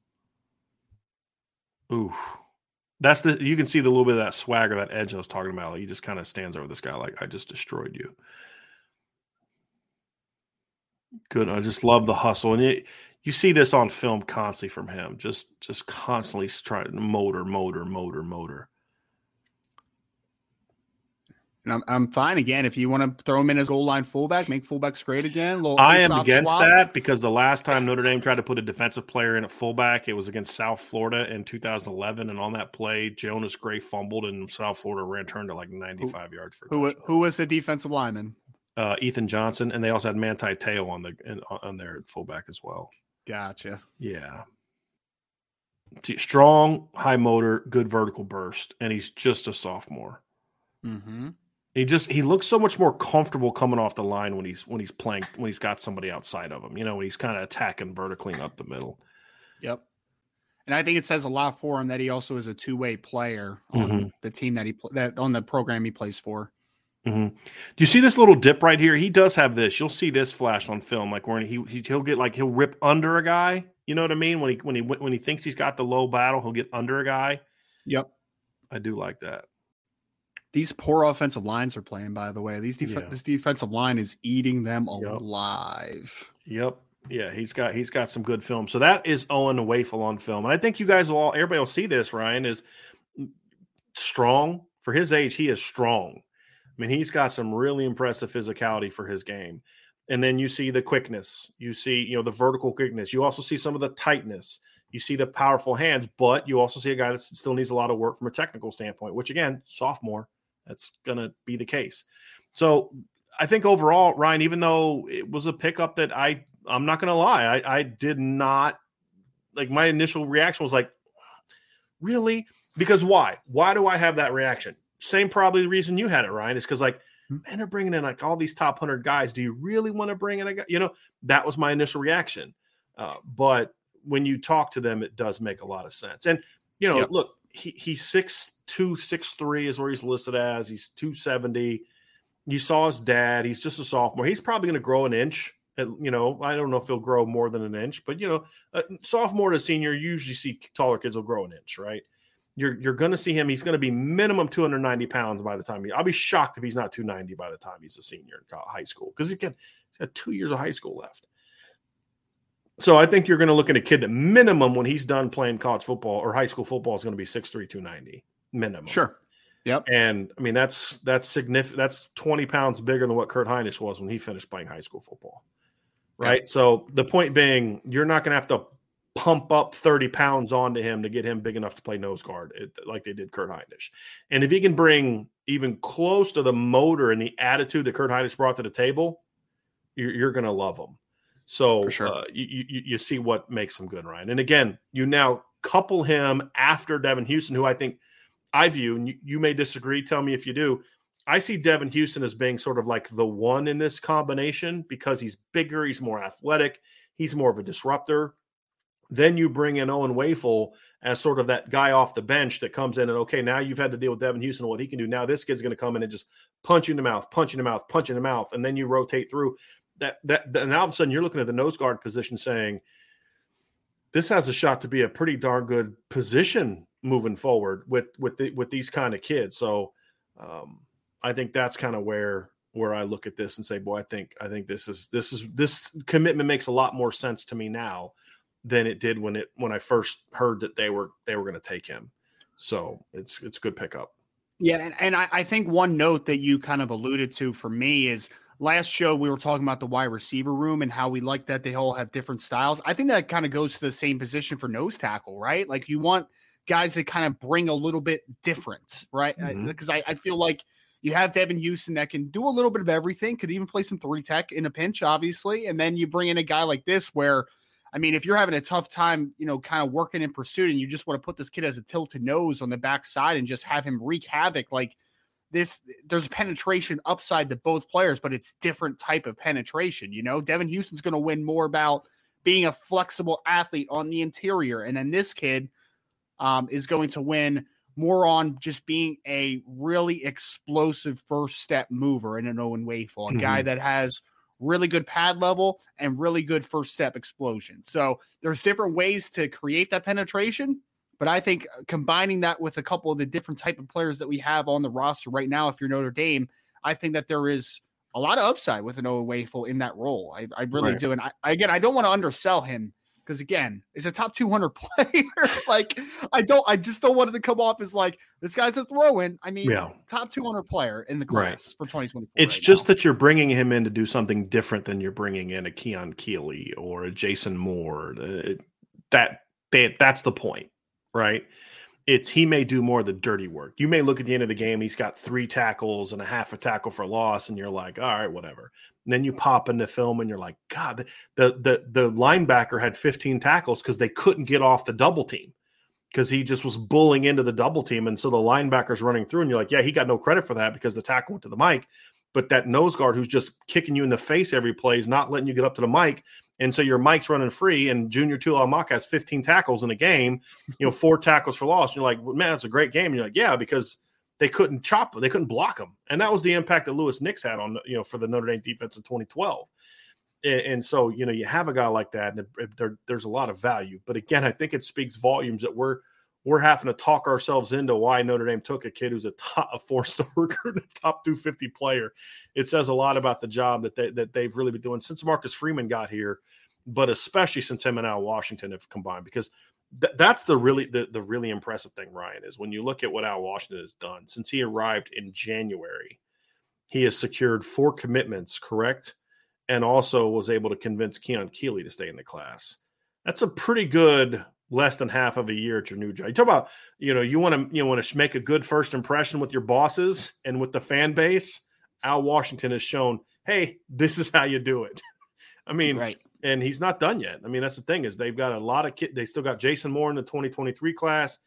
Ooh. That's the you can see the little bit of that swagger, that edge I was talking about. Like he just kind of stands over this guy like I just destroyed you. Good. I just love the hustle. And it, you see this on film constantly from him. Just just constantly trying to motor, motor, motor, motor. And I'm, I'm fine again. If you want to throw him in as goal line fullback, make fullbacks great again. I am against swap. that because the last time Notre Dame tried to put a defensive player in at fullback, it was against South Florida in 2011. And on that play, Jonas Gray fumbled and South Florida ran turned to like 95 yards for Who, who was the defensive lineman? uh, Ethan Johnson, and they also had Manti Te'o on the in, on their fullback as well. Gotcha. Yeah, strong, high motor, good vertical burst, and he's just a sophomore. Mm-hmm. He just he looks so much more comfortable coming off the line when he's when he's playing when he's got somebody outside of him. You know, when he's kind of attacking vertically up the middle. Yep. And I think it says a lot for him that he also is a two way player on Mhm. the team that he that on the program he plays for. Hmm Do you see this little dip right here? He does have this. You'll see this flash on film, like when he, he he'll get like he'll rip under a guy. You know what I mean? When he when he when he thinks he's got the low battle, he'll get under a guy. Yep. I do like that. These poor offensive lines are playing. By the way, these def- Yeah. this defensive line is eating them alive. Yep. Yeah, he's got he's got some good film. So that is Owen Wafle on film, and I think you guys will all everybody will see this. Ryan is strong for his age. He is strong. I mean, he's got some really impressive physicality for his game. And then you see the quickness. You see, you know, the vertical quickness. You also see some of the tightness. You see the powerful hands, but you also see a guy that still needs a lot of work from a technical standpoint. Which again, sophomore, that's going to be the case. So I think overall, Ryan, even though it was a pickup that I, I'm not going to lie, I, I did not like. My initial reaction was like, really? Because why? Why do I have that reaction? Same probably the reason you had it, Ryan, is because like, man, they're bringing in like all these top hundred guys. Do you really want to bring in a guy? You know, that was my initial reaction. Uh, but when you talk to them, it does make a lot of sense. And you know, Yep. look, he he's six two, six three is where he's listed as. He's two seventy. You saw his dad. He's just a sophomore. He's probably going to grow an inch. uh, You know, I don't know if he'll grow more than an inch, but you know, sophomore to senior, you usually see taller kids will grow an inch, right? You're you're going to see him. He's going to be minimum 290 pounds by the time he. I'll be shocked if he's not 290 by the time he's a senior in high school because again, he's got two years of high school left. So I think you're going to look at a kid that minimum when he's done playing college football or high school football is going to be 6'3", 290 minimum. Sure. Yep. And I mean that's that's significant. That's twenty pounds bigger than what Kurt Hinish was when he finished playing high school football, right? So the point being, you're not going to have to pump up thirty pounds onto him to get him big enough to play nose guard it, like they did Kurt Hinish. And if he can bring even close to the motor and the attitude that Kurt Hinish brought to the table, you're, you're going to love him. So sure. uh, you, you you see what makes him good, Ryan. And again, you now couple him after Devan Houstan, who I think I view, and you, you may disagree. Tell me if you do. I see Devan Houstan as being sort of like the one in this combination because he's bigger, he's more athletic, he's more of a disruptor. Then you bring in Owen Wafle as sort of that guy off the bench that comes in and okay, now you've had to deal with Devan Houstan, what he can do. Now this kid's going to come in and just punch you in the mouth, punch in the mouth, punch in the mouth, and then you rotate through. That that and all of a sudden you're looking at the nose guard position saying, this has a shot to be a pretty darn good position moving forward with with the, with these kind of kids. So um, I think that's kind of where where I look at this and say, boy, I think I think this is this is this commitment makes a lot more sense to me now than it did when it when I first heard that they were they were going to take him. So it's it's good pickup. Yeah, and, and I, I think one note that you kind of alluded to for me is last show we were talking about the wide receiver room and how we like that they all have different styles. I think that kind of goes to the same position for nose tackle, right? Like you want guys that kind of bring a little bit different, right? Because mm-hmm. I, I feel like you have Devan Houstan that can do a little bit of everything, could even play some three tech in a pinch, obviously, and then you bring in a guy like this where I mean, if you're having a tough time, you know, kind of working in pursuit and you just want to put this kid as a tilted nose on the backside and just have him wreak havoc, like this, there's penetration upside to both players, but it's different type of penetration. You know, Devan Houstan's going to win more about being a flexible athlete on the interior. And then this kid um, is going to win more on just being a really explosive first step mover in an Owen Wafle, a mm-hmm. guy that has really good pad level and really good first step explosion. So there's different ways to create that penetration. But I think uh, combining that with a couple of the different type of players that we have on the roster right now, if you're Notre Dame, I think that there is a lot of upside with an Owen Wafle in that role. I, I really right. do. And I, again, I don't want to undersell him because again, is a top 200 player. like I don't, I just don't want it to come off as like this guy's a throw-in. I mean, yeah. top 200 player in the class right. for 2024. It's right just now. that you're bringing him in to do something different than you're bringing in a Keon Keeley or a Jason Moore. Uh, that, that that's the point, right? It's he may do more of the dirty work. You may look at the end of the game, he's got three tackles and a half a tackle for loss, and you're like, all right, whatever. And then you pop into film and you're like, God, the the the linebacker had 15 tackles because they couldn't get off the double team because he just was bullying into the double team. And so the linebacker's running through, and you're like, yeah, he got no credit for that because the tackle went to the mic. But that nose guard who's just kicking you in the face every play is not letting you get up to the mic. And so your Mike's running free, and Junior Tuihalamaka has 15 tackles in a game, you know, four tackles for loss. And you're like, man, that's a great game. And you're like, yeah, because they couldn't chop, them, they couldn't block them, and that was the impact that Louis Nix had on you know for the Notre Dame defense in 2012. And, and so you know you have a guy like that, and it, it, there, there's a lot of value. But again, I think it speaks volumes that we're we're having to talk ourselves into why Notre Dame took a kid who's a top a four star recruit, a top 250 player. It says a lot about the job that they that they've really been doing since Marcus Freeman got here, but especially since him and Al Washington have combined because th- that's the really the, the really impressive thing, Ryan, is when you look at what Al Washington has done since he arrived in January, he has secured four commitments, correct? And also was able to convince Keon Keeley to stay in the class. That's a pretty good less than half of a year at your new job. You talk about, you know, you want to you want to make a good first impression with your bosses and with the fan base. Al Washington has shown, hey, this is how you do it. I mean, right. And he's not done yet. I mean, that's the thing is they've got a lot of kid. They still got Jason Moore in the 2023 class,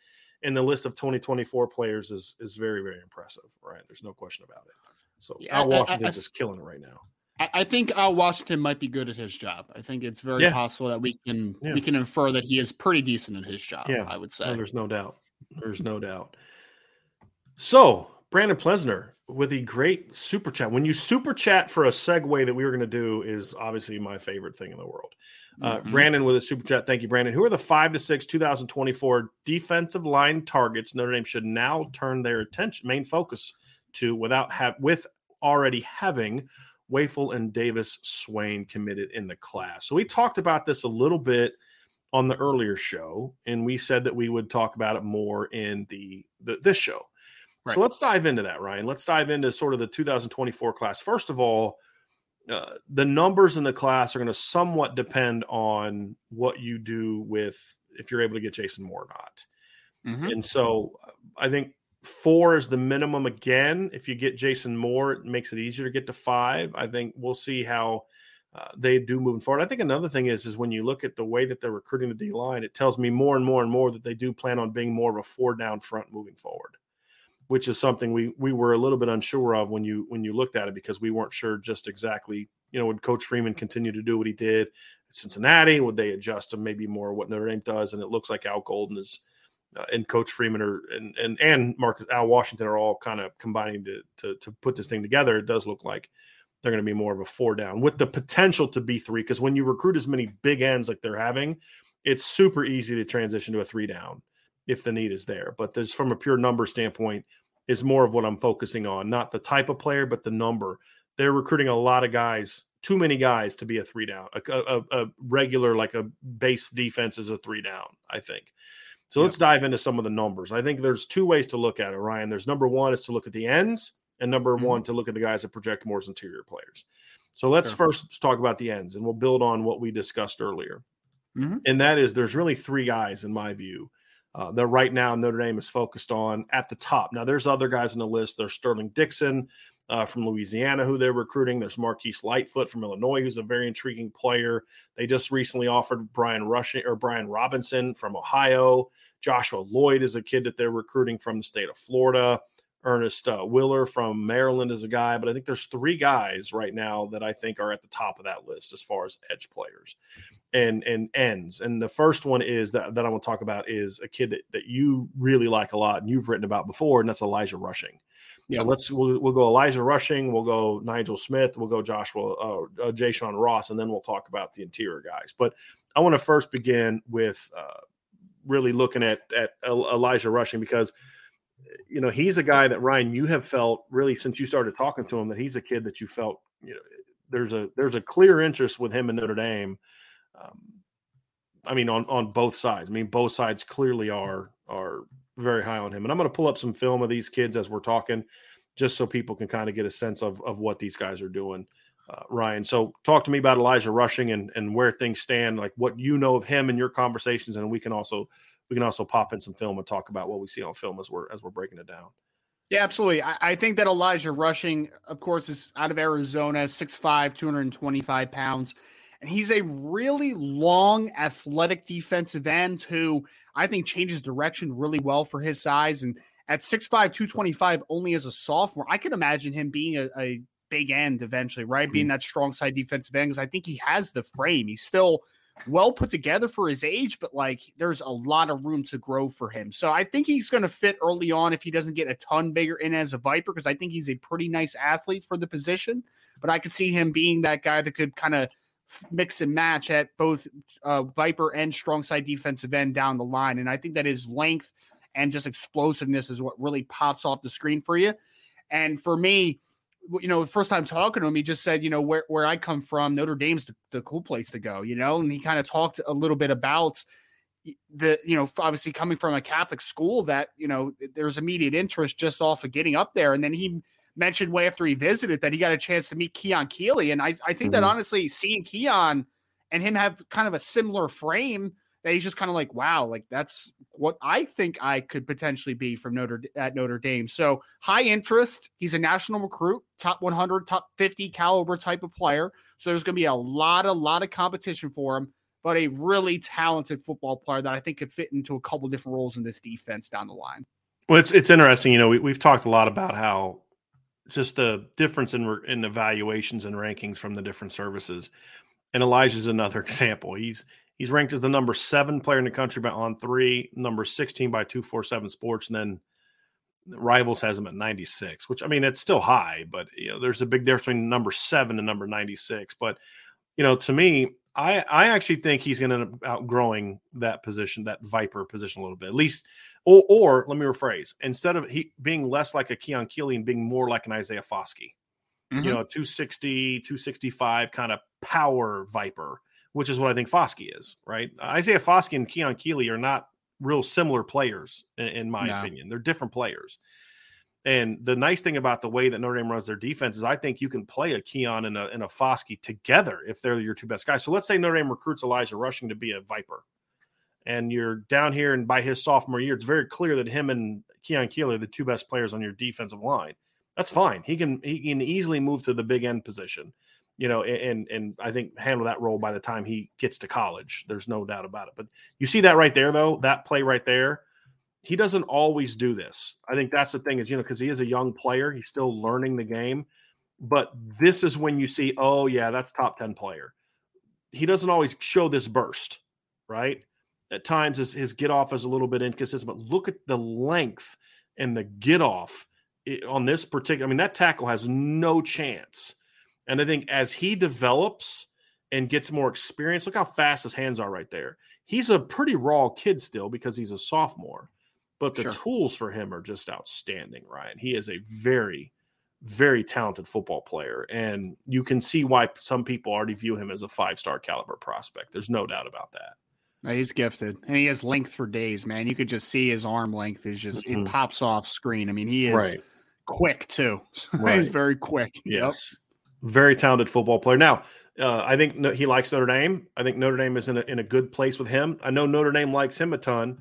and the list of 2024 players is is very very impressive. Right? There's no question about it. So yeah, Al Washington's just killing it right now. I think Al Washington might be good at his job. I think it's very yeah. possible that we can yeah. we can infer that he is pretty decent at his job. Yeah, I would say. No, there's no doubt. There's no doubt. So Brandon Plesner with a great super chat. When you super chat for a segue that we were going to do is obviously my favorite thing in the world. Uh, mm-hmm. Brandon with a super chat. Thank you, Brandon. Who are the five to six 2024 defensive line targets Notre Dame should now turn their attention, main focus to without have with already having Wafle and Davis Swain committed in the class. So we talked about this a little bit on the earlier show, and we said that we would talk about it more in the, the this show. Right. So let's dive into that, Ryan. Let's dive into sort of the 2024 class. First of all, uh, the numbers in the class are going to somewhat depend on what you do with if you're able to get Jason Moore or not. Mm-hmm. And so I think four is the minimum again. If you get Jason Moore, it makes it easier to get to five. I think we'll see how uh, they do moving forward. I think another thing is is when you look at the way that they're recruiting the D line, it tells me more and more and more that they do plan on being more of a four down front moving forward, which is something we we were a little bit unsure of when you when you looked at it because we weren't sure just exactly you know would Coach Freeman continue to do what he did at Cincinnati? Would they adjust to maybe more what Notre Dame does? And it looks like Al Golden is uh, and Coach Freeman are and and and Marcus Al Washington are all kind of combining to, to to put this thing together. It does look like they're going to be more of a four down with the potential to be three. Because when you recruit as many big ends like they're having, it's super easy to transition to a three down if the need is there. But there's from a pure number standpoint, is more of what I'm focusing on, not the type of player, but the number. They're recruiting a lot of guys, too many guys to be a three down. A, a, a regular like a base defense is a three down. I think. So let's dive into some of the numbers. I think there's two ways to look at it, Ryan. There's number one is to look at the ends, and number mm-hmm. one to look at the guys that project more as interior players. So let's sure. first talk about the ends, and we'll build on what we discussed earlier. Mm-hmm. And that is, there's really three guys in my view uh, that right now Notre Dame is focused on at the top. Now, there's other guys in the list. There's Sterling Dixon, uh, from Louisiana who they're recruiting. There's Marquise Lightfoot from Illinois, who's a very intriguing player. They just recently offered Brian Rushing or Brian Robinson from Ohio. Joshua Lloyd is a kid that they're recruiting from the state of Florida. Ernest uh, Willer from Maryland is a guy, but I think there's three guys right now that I think are at the top of that list as far as edge players and and ends. And the first one is that that I want to talk about is a kid that that you really like a lot and you've written about before, and that's Elijah Rushing. Yeah. So let's we'll, we'll go Elijah Rushing, we'll go Nigel Smith, we'll go Joshua uh, uh Jay Sean Ross, and then we'll talk about the interior guys. But I want to first begin with uh, really looking at at Elijah Rushing because you know he's a guy that Ryan you have felt really since you started talking to him that he's a kid that you felt you know there's a there's a clear interest with him in Notre Dame. Um, I mean on on both sides. I mean both sides clearly are are very high on him. And I'm going to pull up some film of these kids as we're talking, just so people can kind of get a sense of of what these guys are doing. Uh, Ryan, so talk to me about Elijah Rushing and and where things stand, like what you know of him and your conversations, and we can also we can also pop in some film and talk about what we see on film as we're as we're breaking it down. Yeah, absolutely. I, I think that Elijah Rushing, of course, is out of Arizona, 6'5", 225 pounds. And he's a really long, athletic defensive end who I think changes direction really well for his size. And at 6'5, 225, only as a sophomore, I can imagine him being a, a big end eventually, right? Mm-hmm. Being that strong side defensive end, because I think he has the frame. He's still well put together for his age, but like there's a lot of room to grow for him. So I think he's going to fit early on if he doesn't get a ton bigger in as a Viper, because I think he's a pretty nice athlete for the position. But I could see him being that guy that could kind of mix and match at both uh, Viper and strong side defensive end down the line. And I think that his length and just explosiveness is what really pops off the screen for you. And for me, you know, the first time talking to him, he just said, you know, where, where I come from, Notre Dame's the, the cool place to go, you know, and he kind of talked a little bit about the, you know, obviously coming from a Catholic school that, you know, there's immediate interest just off of getting up there. And then he mentioned way after he visited that he got a chance to meet Keon Keeley. And I, I think mm-hmm. that honestly, seeing Keon and him have kind of a similar frame, that he's just kind of like, wow, like that's what I think I could potentially be from Notre at Notre Dame. So high interest. He's a national recruit, top 100, top 50 caliber type of player. So there's going to be a lot, a lot of competition for him. But a really talented football player that I think could fit into a couple different roles in this defense down the line. Well, it's it's interesting. You know, we, we've talked a lot about how just the difference in in evaluations and rankings from the different services. And Elijah's another example. He's he's ranked as the number seven player in the country by on three, number sixteen by two four seven Sports, and then Rivals has him at ninety six. Which I mean, it's still high, but you know, there's a big difference between number seven and number ninety six. But you know, to me, I I actually think he's going to end up outgrowing that position, that Viper position a little bit. At least or, or let me rephrase: instead of he being less like a Keon Keeley and being more like an Isaiah Foskey, mm-hmm. you know, 260, 265 kind of power viper, which is what I think Foskey is, right? Isaiah Foskey and Keon Keeley are not real similar players, in, in my no. opinion. They're different players. And the nice thing about the way that Notre Dame runs their defense is I think you can play a Keon and a, and a Foskey together if they're your two best guys. So let's say Notre Dame recruits Elijah Rushing to be a Viper and you're down here, and by his sophomore year, it's very clear that him and Keon Keeley are the two best players on your defensive line. That's fine. He can he can easily move to the big end position, you know, and and I think handle that role by the time he gets to college. There's no doubt about it. But you see that right there, though, that play right there. He doesn't always do this. I think that's the thing is, you know, because he is a young player, he's still learning the game. But this is when you see, oh yeah, that's top 10 player. He doesn't always show this burst, right? At times, his, his get off is a little bit inconsistent, but look at the length and the get off on this particular. I mean, that tackle has no chance. And I think as he develops and gets more experience, look how fast his hands are right there. He's a pretty raw kid still because he's a sophomore, but the sure. tools for him are just outstanding, Ryan. He is a very, very talented football player. And you can see why some people already view him as a five star caliber prospect. There's no doubt about that. No, he's gifted, and he has length for days, man. You could just see his arm length is just mm-hmm. it pops off screen. I mean, he is right. quick too. Right. he's very quick. Yes, yep. very talented football player. Now, uh, I think he likes Notre Dame. I think Notre Dame is in a, in a good place with him. I know Notre Dame likes him a ton.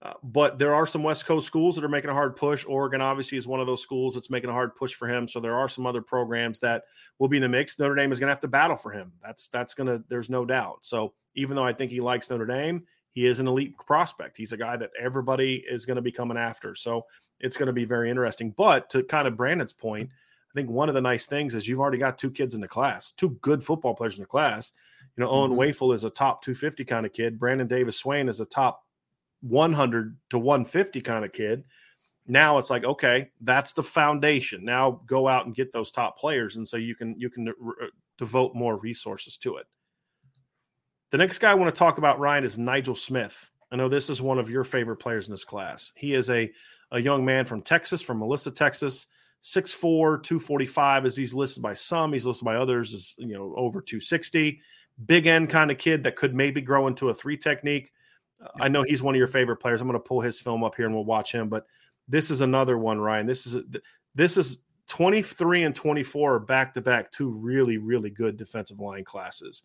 Uh, but there are some West Coast schools that are making a hard push. Oregon obviously is one of those schools that's making a hard push for him. So there are some other programs that will be in the mix. Notre Dame is going to have to battle for him. That's that's going to. There's no doubt. So even though I think he likes Notre Dame, he is an elite prospect. He's a guy that everybody is going to be coming after. So it's going to be very interesting. But to kind of Brandon's point, I think one of the nice things is you've already got two kids in the class, two good football players in the class. You know, mm-hmm. Owen Wafle is a top 250 kind of kid. Brandon Davis Swain is a top 100 to 150 kind of kid. Now it's like, okay, that's the foundation. Now go out and get those top players, and so you can you can re- uh, devote more resources to it. The next guy I want to talk about, Ryan, is Nigel Smith. I know this is one of your favorite players in this class. He is a, a young man from Texas, from Melissa, Texas, 6'4, 245 as he's listed by some. He's listed by others as, you know, over 260. Big end kind of kid that could maybe grow into a three technique. I know he's one of your favorite players. I'm going to pull his film up here and we'll watch him. But this is another one, Ryan. This is this is 23 and 24 are back to back, two really really good defensive line classes,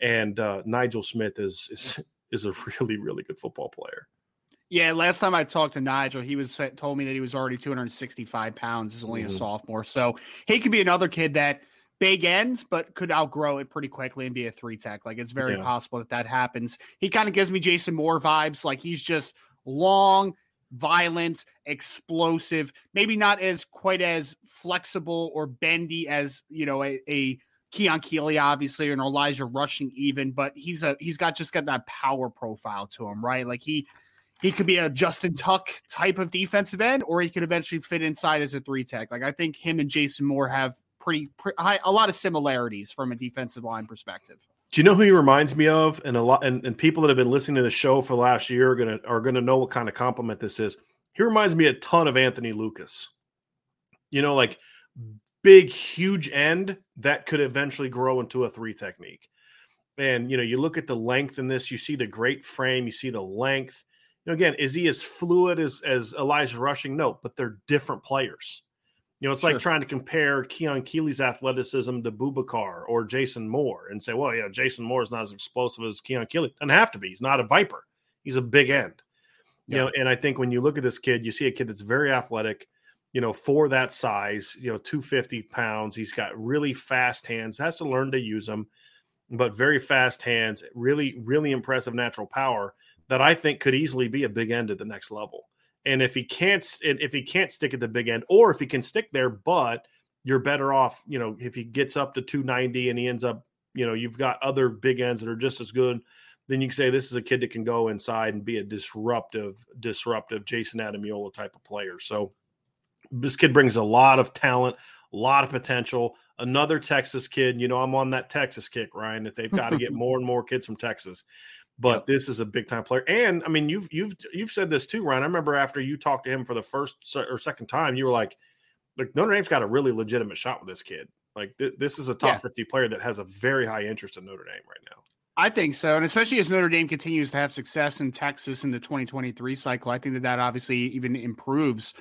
and uh, Nigel Smith is is is a really really good football player. Yeah, last time I talked to Nigel, he was told me that he was already 265 pounds. Is only mm-hmm. a sophomore, so he could be another kid that big ends, but could outgrow it pretty quickly and be a three tech. Like it's very yeah. possible that that happens. He kind of gives me Jason Moore vibes. Like he's just long, violent, explosive, maybe not as quite as flexible or bendy as, you know, a, a Keon Keeley, obviously, and Elijah Rushing even, but he's a he's got just got that power profile to him, right? Like he he could be a Justin Tuck type of defensive end, or he could eventually fit inside as a three tech. Like I think him and Jason Moore have pretty, pretty high, a lot of similarities from a defensive line perspective. Do you know who he reminds me of? And a lot, and, and people that have been listening to the show for the last year are gonna are gonna know what kind of compliment this is. He reminds me a ton of Anthony Lucas. You know, like big, huge end that could eventually grow into a three technique. And you know, you look at the length in this, you see the great frame, you see the length. You know, again, is he as fluid as as Elijah Rushing? No, but they're different players. You know, it's sure. like trying to compare Keon Keeley's athleticism to Boubacar or Jason Moore and say, well, yeah, Jason Moore is not as explosive as Keon Keeley. Doesn't have to be. He's not a viper. He's a big end. You know, and I think when you look at this kid, you see a kid that's very athletic, you know, for that size, you know, 250 pounds. He's got really fast hands, has to learn to use them, but very fast hands, really, really impressive natural power that I think could easily be a big end at the next level. And if he can't, if he can't stick at the big end, or if he can stick there, but you're better off, you know, if he gets up to 290 and he ends up, you know, you've got other big ends that are just as good, then you can say this is a kid that can go inside and be a disruptive, disruptive Jayson Ademilola type of player. So this kid brings a lot of talent, a lot of potential. Another Texas kid, you know, I'm on that Texas kick, Ryan, that they've got to get more and more kids from Texas but yep. this is a big time player. And I mean, you've you've you've said this too, Ryan. I remember after you talked to him for the first or second time, you were like, "Look, Notre Dame's got a really legitimate shot with this kid. Like th- this is a top yeah. fifty player that has a very high interest in Notre Dame right now." I think so, and especially as Notre Dame continues to have success in Texas in the 2023 cycle, I think that that obviously even improves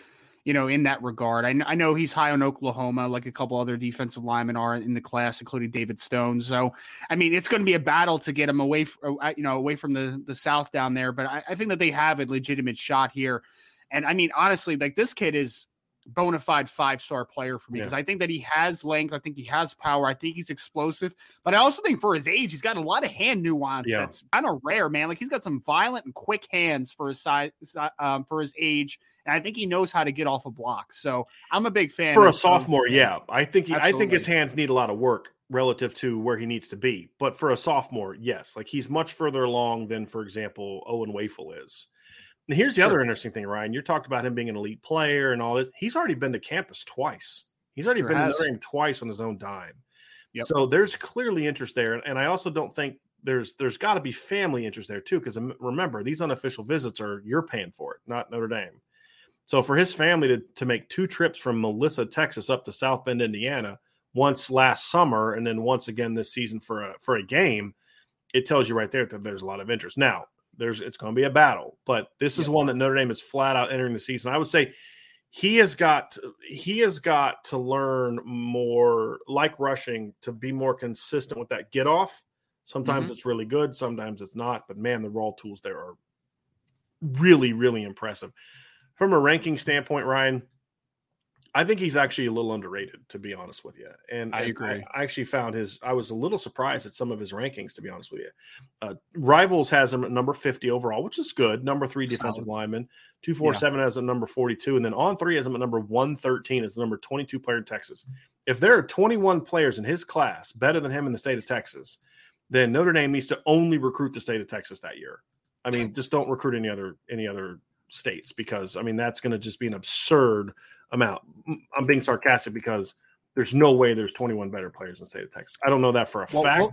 you know, in that regard. I, I know he's high on Oklahoma, like a couple other defensive linemen are in the class, including David Stone. So, I mean, it's going to be a battle to get him away, from, uh, you know, away from the the South down there. But I, I think that they have a legitimate shot here. And I mean, honestly, like this kid is bona fide five star player for me because yeah. I think that he has length. I think he has power. I think he's explosive. But I also think for his age, he's got a lot of hand nuance yeah. that's kind of rare, man. Like he's got some violent and quick hands for his size, um, for his age, and I think he knows how to get off a block. So I'm a big fan for a sophomore. Of, yeah, I think he, I think his hands need a lot of work relative to where he needs to be. But for a sophomore, yes, like he's much further along than, for example, Owen Wafle is. And here's the sure. other interesting thing, Ryan. You talked about him being an elite player and all this. He's already been to campus twice. He's already sure been has. to Notre twice on his own dime. Yep. So there's clearly interest there, and I also don't think there's there's got to be family interest there too. Because um, remember, these unofficial visits are you're paying for it, not Notre Dame. So for his family to to make two trips from Melissa, Texas, up to South Bend, Indiana, once last summer, and then once again this season for a for a game, it tells you right there that there's a lot of interest. Now there's it's going to be a battle, but this is one that Notre Dame is flat out entering the season. I would say he has got he has got to learn more, like rushing, to be more consistent with that get off. Sometimes mm-hmm. it's really good, sometimes it's not. But man, the raw tools there are really, really impressive. From a ranking standpoint, Ryan, I think he's actually a little underrated, to be honest with you. And I and agree. I, actually found his. I was a little surprised at some of his rankings, to be honest with you. Uh, Rivals has him at number fifty overall, which is good. Number three defensive Solid. lineman. Two four seven has him number forty two, and then on three has him at number one thirteen as the number twenty two player in Texas. If there are twenty one players in his class better than him in the state of Texas, then Notre Dame needs to only recruit the state of Texas that year. I mean, just don't recruit any other any other states because I mean that's going to just be an absurd amount. I'm being sarcastic because there's no way there's 21 better players in the state of Texas. I don't know that for a Well, fact, well-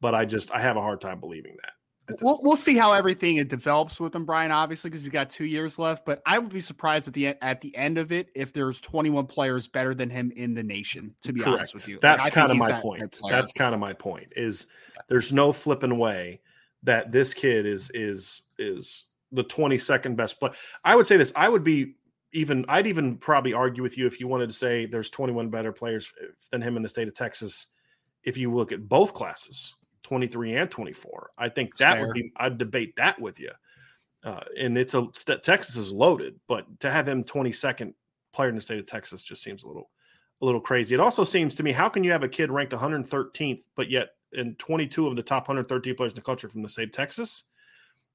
but I just I have a hard time believing that. We'll, we'll see how everything it develops with him, Brian. Obviously, because he's got two years left. But I would be surprised at the at the end of it if there's 21 players better than him in the nation. To be honest with you, That's think kind of my that point. That's kind of my point. Is there's no flipping way that this kid is is is the 22nd best player. I would say this. I would be even. I'd even probably argue with you if you wanted to say there's 21 better players than him in the state of Texas. If you look at both classes, 23 and 24, I think that Fair. would be. I'd debate that with you. Uh, and it's a Texas is loaded, but to have him 22nd player in the state of Texas just seems a little a little crazy. It also seems to me how can you have a kid ranked 113th, but yet in 22 of the top 113 players in the country from the state of Texas?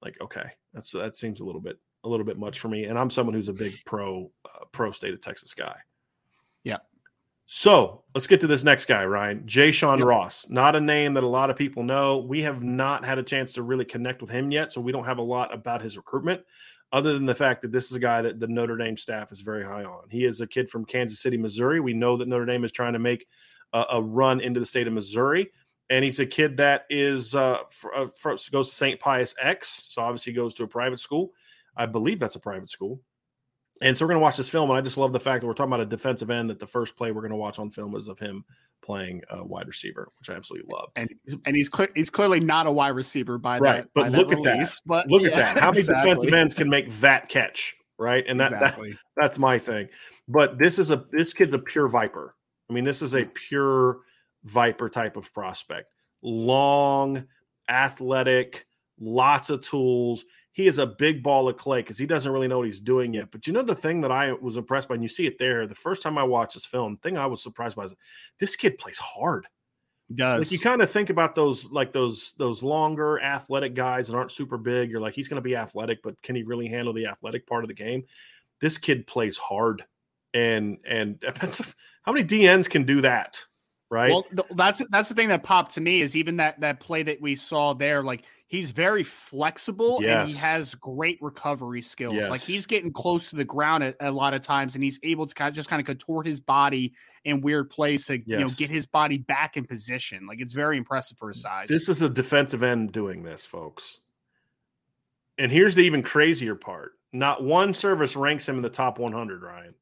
Like, okay, that's that seems a little bit a little bit much for me. And I'm someone who's a big pro uh, pro state of Texas guy. Yeah. So let's get to this next guy, Ryan. Jay Sean Yep. Ross. Not a name that a lot of people know. We have not had a chance to really connect with him yet, so we don't have a lot about his recruitment, other than the fact that this is a guy that the Notre Dame staff is very high on. He is a kid from Kansas City, Missouri. We know that Notre Dame is trying to make a, a run into the state of Missouri, and he's a kid that is uh, fr- uh, fr- goes to St. Pius X, so obviously goes to a private school. I believe that's a private school. And so we're going to watch this film, and I just love the fact that we're talking about a defensive end. That the first play we're going to watch on film is of him playing a wide receiver, which I absolutely love. and and he's cle he's clearly not a wide receiver by Right, that. but by look that at that. But Look at that! How many exactly. defensive ends can make that catch? Right, and that, that that's my thing. But this is a this kid's a pure viper. I mean, this is a pure viper type of prospect. Long, athletic, lots of tools. He is a big ball of clay because he doesn't really know what he's doing yet. But you know the thing that I was impressed by, and you see it there. The first time I watched this film, the thing I was surprised by is this kid plays hard. He does. Like you kind of think about those like those those longer athletic guys that aren't super big. You're like, he's going to be athletic, but can he really handle the athletic part of the game? This kid plays hard, and and how many DNs can do that, right? Well, th- that's that's the thing that popped to me is even that that play that we saw there. Like he's very flexible and he has great recovery skills. Like he's getting close to the ground a, a lot of times, and he's able to kind of just kind of contort his body in weird plays to you know get his body back in position. Like it's very impressive for his size. This is a defensive end doing this, folks. And here's the even crazier part: not one service ranks him in the top 100. Ryan,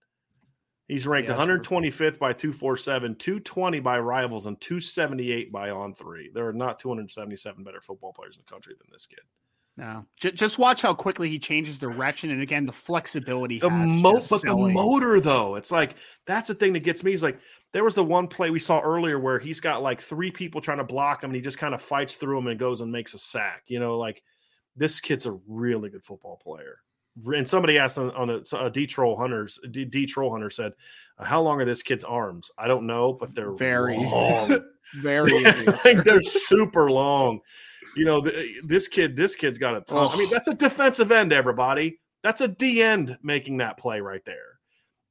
he's ranked Yeah, that's 125th by 247, 220 by rivals, and 278 by on three. There are not 277 better football players in the country than this kid. no, just watch how quickly he changes direction, and again the flexibility. The mo- but the motor though, it's like that's the thing that gets me. Is like there was the one play we saw earlier where he's got like three people trying to block him, and he just kind of fights through them and goes and makes a sack. You know, like this kid's a really good football player. And somebody asked on, on a, a D troll hunters, D, D troll hunter said, "How long are this kid's arms?" I don't know, but they're Very. long. very. easy. like they're super long. You know, th- this kid, this kid's got a ton. I mean, that's a defensive end, everybody. That's a D end making that play right there.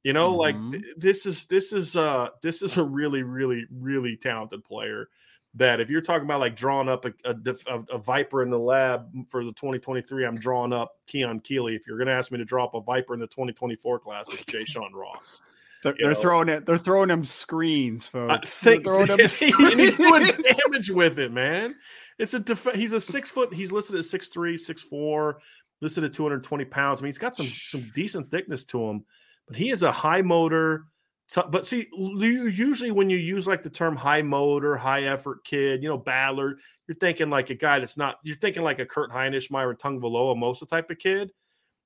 You know, like Mhm. th- this is this is uh this is a really, really, really talented player. That if you're talking about like drawing up a, a, a, a viper in the lab for the 2023, I'm drawing up Keon Keeley. If you're going to ask me to draw up a viper in the 2024 class, it's Jay Sean Ross. They're, they're throwing it. They're throwing him screens, Uh, folks. They're think- throwing him and he's doing screens. damage with it, man. It's a def- he's a six foot. He's listed at six three, six four, listed at two hundred twenty pounds. I mean, he's got some some decent thickness to him, but he is a high motor. So, but see, you, usually when you use like the term high motor, high effort kid, you know, battler, you're thinking like a guy that's not. You're thinking like a Kurt Hinish, Myron Tagovailoa-Amosa type of kid.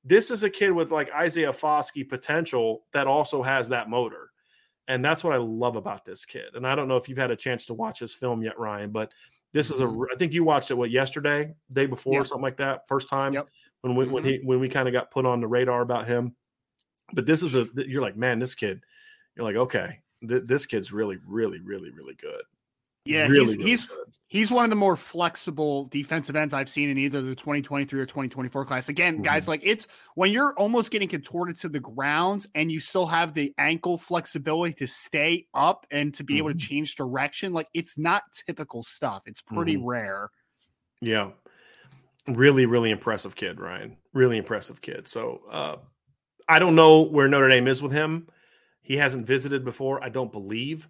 This is a kid with like Isaiah Foskey potential that also has that motor. And that's what I love about this kid. And I don't know if you've had a chance to watch this film yet, Ryan, but this is a. I think you watched it what yesterday, day before, Yep. something like that, first time. Yep. when we when Mhm. he when we kind of got put on the radar about him. But this is a you're like, man, this kid. You're like, okay, th- this kid's really, really, really, really good. Yeah, really, he's really he's good. he's one of the more flexible defensive ends I've seen in either the 2023 or 2024 class. Again, Mm-hmm. guys, like it's when you're almost getting contorted to the ground and you still have the ankle flexibility to stay up and to be able to Mm-hmm. change direction. Like it's not typical stuff. It's pretty Mhm. rare. Yeah. Really, really impressive kid, Ryan. Really impressive kid. So uh I don't know where Notre Dame is with him. He hasn't visited before, I don't believe.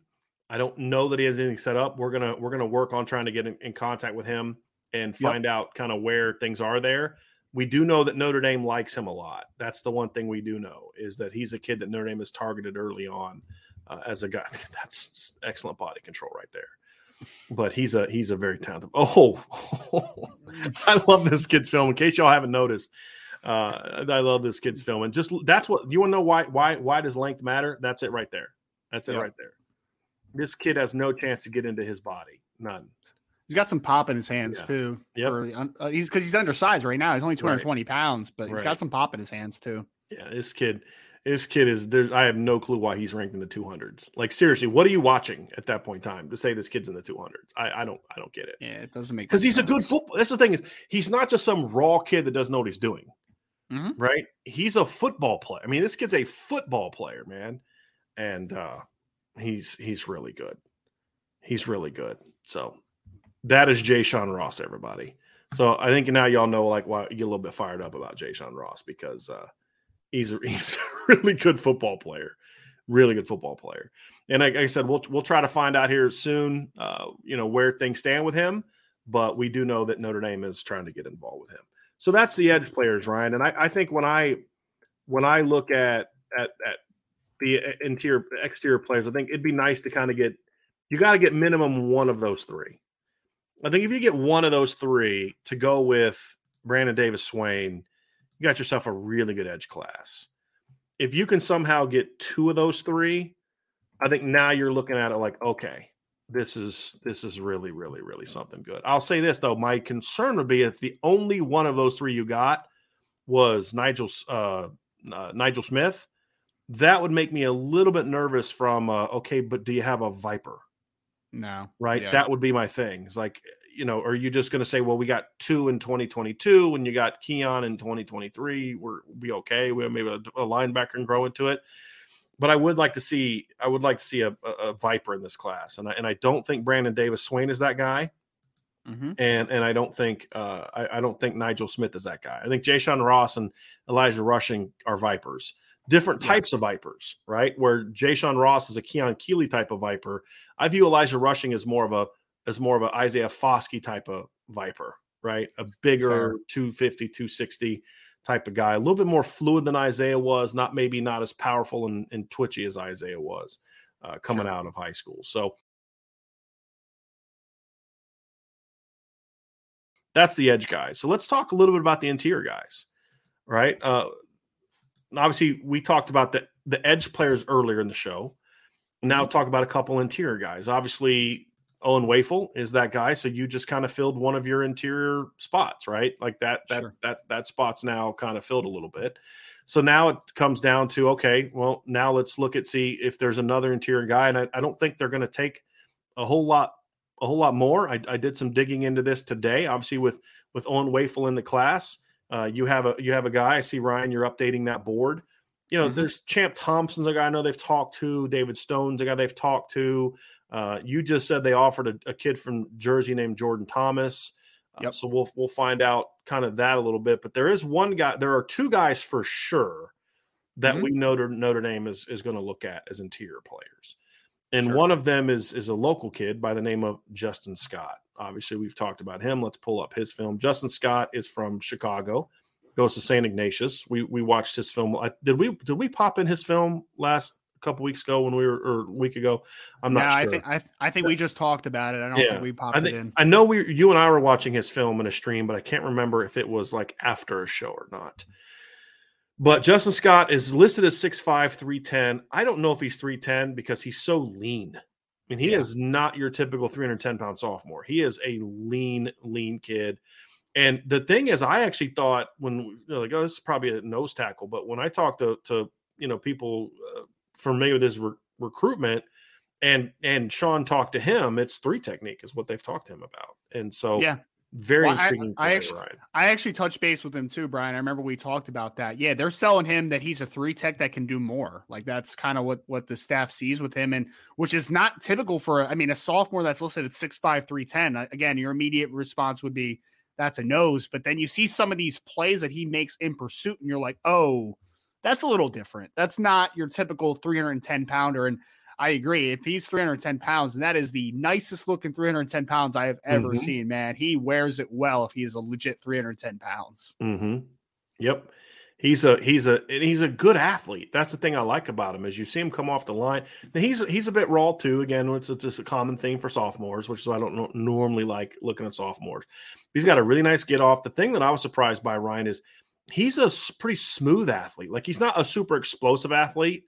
I don't know that he has anything set up. We're gonna we're gonna work on trying to get in, in contact with him and Yep. find out kind of where things are there. We do know that Notre Dame likes him a lot. That's the one thing we do know is that he's a kid that Notre Dame has targeted early on uh, as a guy. That's just excellent body control right there. But he's a he's a very talented. Oh, I love this kid's film. In case y'all haven't noticed, uh, I love this kid's film. And just that's what you want to know why why why does length matter? That's it right there. That's it Yep. right there. This kid has no chance to get into his body. None. He's got some pop in his hands Yeah. too. Yep. for the un- uh, he's because he's undersized right now. He's only 220 pounds, but he's Right. got some pop in his hands too. Yeah, this kid, this kid is there. I have no clue why he's ranked in the two hundreds. Like seriously, what are you watching at that point in time to say this kid's in the two hundreds? I, I don't I don't get it. Yeah, it doesn't make Because he's a good football. That's the thing is he's not just some raw kid that doesn't know what he's doing. Mhm. Right? He's a football player. I mean, this kid's a football player, man. And uh he's he's really good. He's really good. So that is Jay Sean Ross, everybody. So I think now y'all know like why you get a little bit fired up about Jay Sean Ross because uh he's a, he's a really good football player. Really good football player. And like I said, we'll we'll try to find out here soon, uh, you know, where things stand with him. But we do know that Notre Dame is trying to get involved with him. So that's the edge players, Ryan. And I, I think when I when I look at at at the interior exterior players, I think it'd be nice to kind of get you got to get minimum one of those three. I think if you get one of those three to go with Brandon Davis Swain, you got yourself a really good edge class. If you can somehow get two of those three, I think now you're looking at it like, okay, this is this is really, really, really something good. I'll say this though, my concern would be if the only one of those three you got was Nigel uh, uh, Nigel Smith, that would make me a little bit nervous. From uh, okay, but do you have a Viper? No, right? Yeah. That would be my thing. It's like, you know, are you just going to say, well, we got two in 2022 when you got Keon in 2023, we're be okay. We have maybe a, a linebacker can grow into it. But I would like to see, I would like to see a, a, a Viper in this class, and I, and I don't think Brandon Davis Swain is that guy, Mhm. and and I don't think uh, I, I don't think Nigel Smith is that guy. I think Jay Sean Ross and Elijah Rushing are Vipers, different Yeah. types of Vipers, right? Where Jay Sean Ross is a Keon Keeley type of Viper. I view Elijah Rushing as more of a as more of an Isaiah Foskey type of Viper, right? A bigger Fair. 250, 260 type of guy, a little bit more fluid than Isaiah was, not maybe not as powerful and, and twitchy as Isaiah was uh, coming Sure. out of high school. So that's the edge guys. So let's talk a little bit about the interior guys, right? Uh, obviously, we talked about the the edge players earlier in the show. Now talk about a couple interior guys. Obviously, Owen Wafle is that guy. So you just kind of filled one of your interior spots, right? Like that that Sure. that that spot's now kind of filled a little bit. So now it comes down to okay, well, now let's look at see if there's another interior guy, and I, I don't think they're going to take a whole lot a whole lot more. I, I did some digging into this today. Obviously, with with Owen Wafle in the class, uh, you have a you have a guy. I see Ryan. You're updating that board. You know, Mhm. there's Champ Thompson's a guy I know they've talked to. David Stone's a guy they've talked to. Uh, you just said they offered a, a kid from Jersey named Jordan Thomas. Uh, Yep. So we'll we'll find out kind of that a little bit. But there is one guy. There are two guys for sure that Mhm. we Notre Notre Dame is is going to look at as interior players, and Sure. one of them is is a local kid by the name of Justin Scott. Obviously, we've talked about him. Let's pull up his film. Justin Scott is from Chicago. Goes to St. Ignatius. We we watched his film. I- Did we did we pop in his film last couple weeks ago when we were or a week ago? I'm No, not I sure. think I, I think we just talked about it. I don't Yeah. think we popped I it in. I know we you and I were watching his film in a stream, but I can't remember if it was like after a show or not. But Justin Scott is listed as 6'5, 310. I don't know if he's 310 because he's so lean. I mean, he Yeah. is not your typical 310 pound sophomore. He is a lean, lean kid. And the thing is, I actually thought when you know, like, oh, this is probably a nose tackle, but when I talked to to you know people uh, familiar with his re- recruitment, and and Sean talked to him, it's three technique is what they've talked to him about, and so yeah, very well, intriguing. I, I actually, Ryan. I actually touched base with him too, Brian. I remember we talked about that. Yeah, they're selling him that he's a three tech that can do more. Like that's kind of what what the staff sees with him, and which is not typical for. I mean, a sophomore that's listed at six five three ten. Uh, again, your immediate response would be that's a nose. But then you see some of these plays that he makes in pursuit, and you're like, oh, that's a little different. That's not your typical 310 pounder. And I agree. If he's 310 pounds, and that is the nicest looking 310 pounds I have ever mm-hmm. seen, man. He wears it well if he is a legit 310 pounds. Mm-hmm. Yep. He's a he's a and he's a good athlete. That's the thing I like about him is you see him come off the line. Now he's he's a bit raw too. Again, it's, it's just a common thing for sophomores, which is why I don't normally like looking at sophomores. He's got a really nice get off. The thing that I was surprised by Ryan is he's a pretty smooth athlete. Like he's not a super explosive athlete,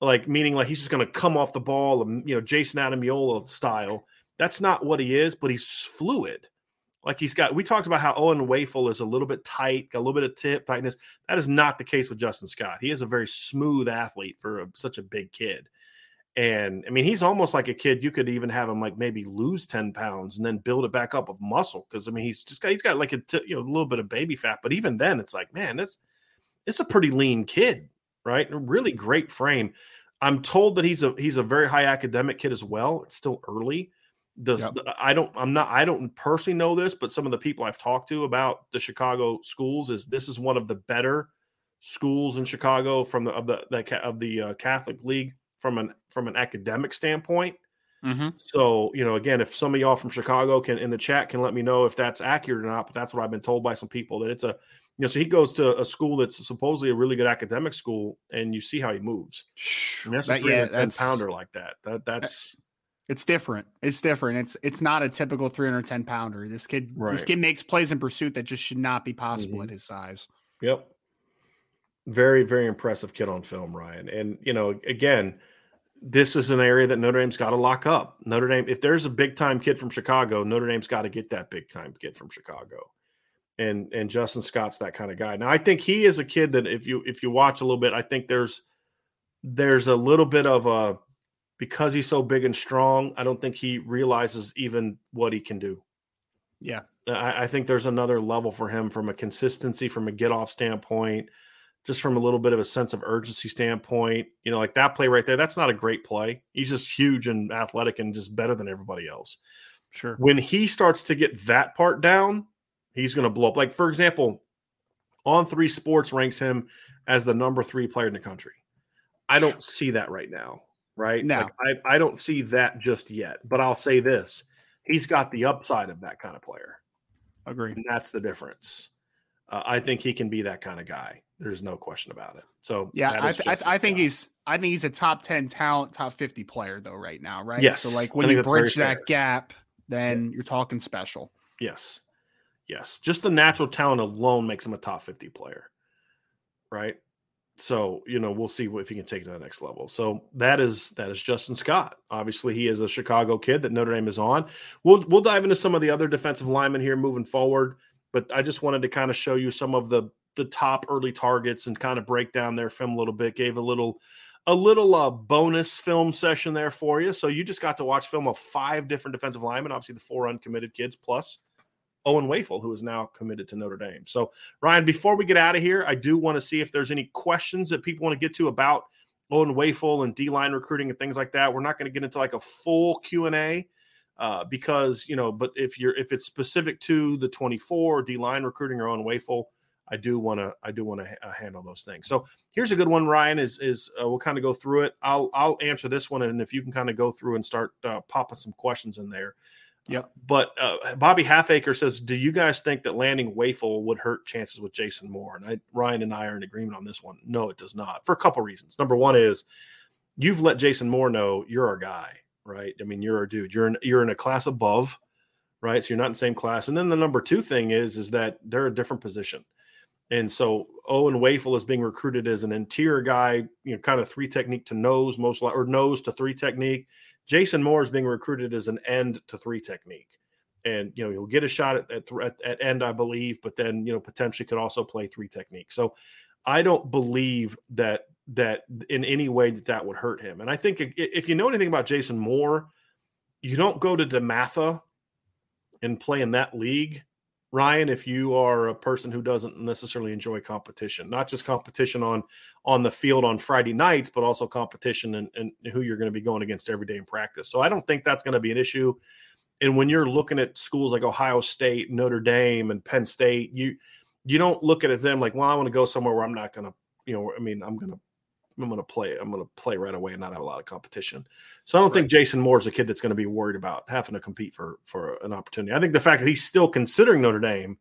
like meaning like he's just going to come off the ball, um, you know, Jayson Ademilola style. That's not what he is, but he's fluid. Like he's got. We talked about how Owen Wafle is a little bit tight, got a little bit of tip tightness. That is not the case with Justin Scott. He is a very smooth athlete for a, such a big kid. And I mean, he's almost like a kid. You could even have him like maybe lose ten pounds and then build it back up with muscle. Because I mean, he's just got he's got like a t- you know a little bit of baby fat. But even then, it's like man, that's it's a pretty lean kid right? A really great frame. I'm told that he's a he's a very high academic kid as well. It's still early. Does yep. I don't I'm not I don't personally know this, but some of the people I've talked to about the Chicago schools is this is one of the better schools in Chicago from the of the, the of the uh, Catholic League from an from an academic standpoint. Mm-hmm. So you know, again, if some of y'all from Chicago can in the chat can let me know if that's accurate or not, but that's what I've been told by some people that it's a you know, so he goes to a school that's supposedly a really good academic school, and you see how he moves. And that's that, a yeah, that's, pounder like that. That that's it's different. It's different. It's it's not a typical 310 pounder. This kid right. this kid makes plays in pursuit that just should not be possible mm-hmm. at his size. Yep. Very, very impressive kid on film, Ryan. And you know, again, this is an area that Notre Dame's got to lock up. Notre Dame, if there's a big time kid from Chicago, Notre Dame's got to get that big time kid from Chicago and and Justin Scott's that kind of guy. Now I think he is a kid that if you if you watch a little bit, I think there's there's a little bit of a because he's so big and strong. I don't think he realizes even what he can do. Yeah, I, I think there's another level for him from a consistency, from a get off standpoint, just from a little bit of a sense of urgency standpoint. You know, like that play right there. That's not a great play. He's just huge and athletic and just better than everybody else. Sure. When he starts to get that part down, he's going to blow up. Like, for example, On Three Sports ranks him as the number three player in the country. I don't see that right now, right? No. Like, I, I don't see that just yet. But I'll say this he's got the upside of that kind of player. Agree. And that's the difference. Uh, I think he can be that kind of guy. There's no question about it. So yeah, I, th- I, th- I, think he's I think he's a top ten talent, top fifty player though right now, right? Yes. So like when you bridge that gap, then yeah. you're talking special. Yes. Yes, just the natural talent alone makes him a top 50 player. Right? So, you know, we'll see if he can take it to the next level. So that is that is Justin Scott. Obviously, he is a Chicago kid that Notre Dame is on. We'll we'll dive into some of the other defensive linemen here moving forward, but I just wanted to kind of show you some of the the top early targets and kind of break down their film a little bit. Gave a little a little uh, bonus film session there for you. So you just got to watch film of five different defensive linemen, obviously the four uncommitted kids plus Owen Wafle, who is now committed to Notre Dame. So, Ryan, before we get out of here, I do want to see if there's any questions that people want to get to about Owen Wafle and D line recruiting and things like that. We're not going to get into like a full Q and A uh, because you know, but if you're if it's specific to the 24 D line recruiting or Owen Wafle, I do want to I do want to uh, handle those things. So here's a good one, Ryan. Is is uh, we'll kind of go through it. I'll I'll answer this one, and if you can kind of go through and start uh, popping some questions in there. Yep. But uh, Bobby Halfacre says, "Do you guys think that landing Wafle would hurt chances with Jason Moore?" And I, Ryan and I are in agreement on this one. No, it does not. For a couple reasons. Number one is you've let Jason Moore know you're our guy, right? I mean, you're our dude. You're in you're in a class above, right? So you're not in the same class. And then the number two thing is is that they're a different position. And so Owen Wafle is being recruited as an interior guy, you know, kind of three technique to nose, most like or nose to three technique. Jason Moore is being recruited as an end to three technique. and you know he'll get a shot at, at at, at end, I believe, but then you know potentially could also play three technique. So I don't believe that that in any way that that would hurt him. And I think if you know anything about Jason Moore, you don't go to DeMatha and play in that league Ryan, if you are a person who doesn't necessarily enjoy competition, not just competition on on the field on Friday nights, but also competition and, and who you're going to be going against every day in practice. So I don't think that's going to be an issue. And when you're looking at schools like Ohio State, Notre Dame, and Penn State, you you don't look at them like, well, I want to go somewhere where I'm not going to, you know, I mean, I'm going to I'm going to play. I'm going to play right away and not have a lot of competition. So I don't right. think Jason Moore is a kid that's going to be worried about having to compete for for an opportunity. I think the fact that he's still considering Notre Dame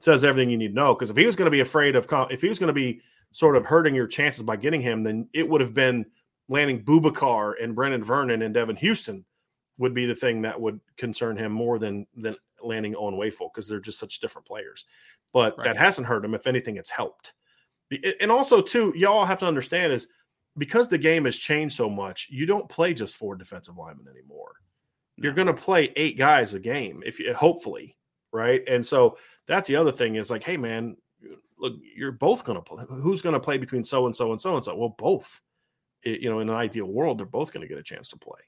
says everything you need to know. Because if he was going to be afraid of, if he was going to be sort of hurting your chances by getting him, then it would have been landing Boubacar and Brenan Vernon and Devan Houstan would be the thing that would concern him more than than landing Owen Wafle because they're just such different players. But right. that hasn't hurt him. If anything, it's helped. And also, too, y'all have to understand is because the game has changed so much, you don't play just four defensive linemen anymore. No. You're going to play eight guys a game if you hopefully, right? And so that's the other thing is like, hey man, look, you're both going to play. Who's going to play between so and so and so and so? Well, both. It, you know, in an ideal world, they're both going to get a chance to play.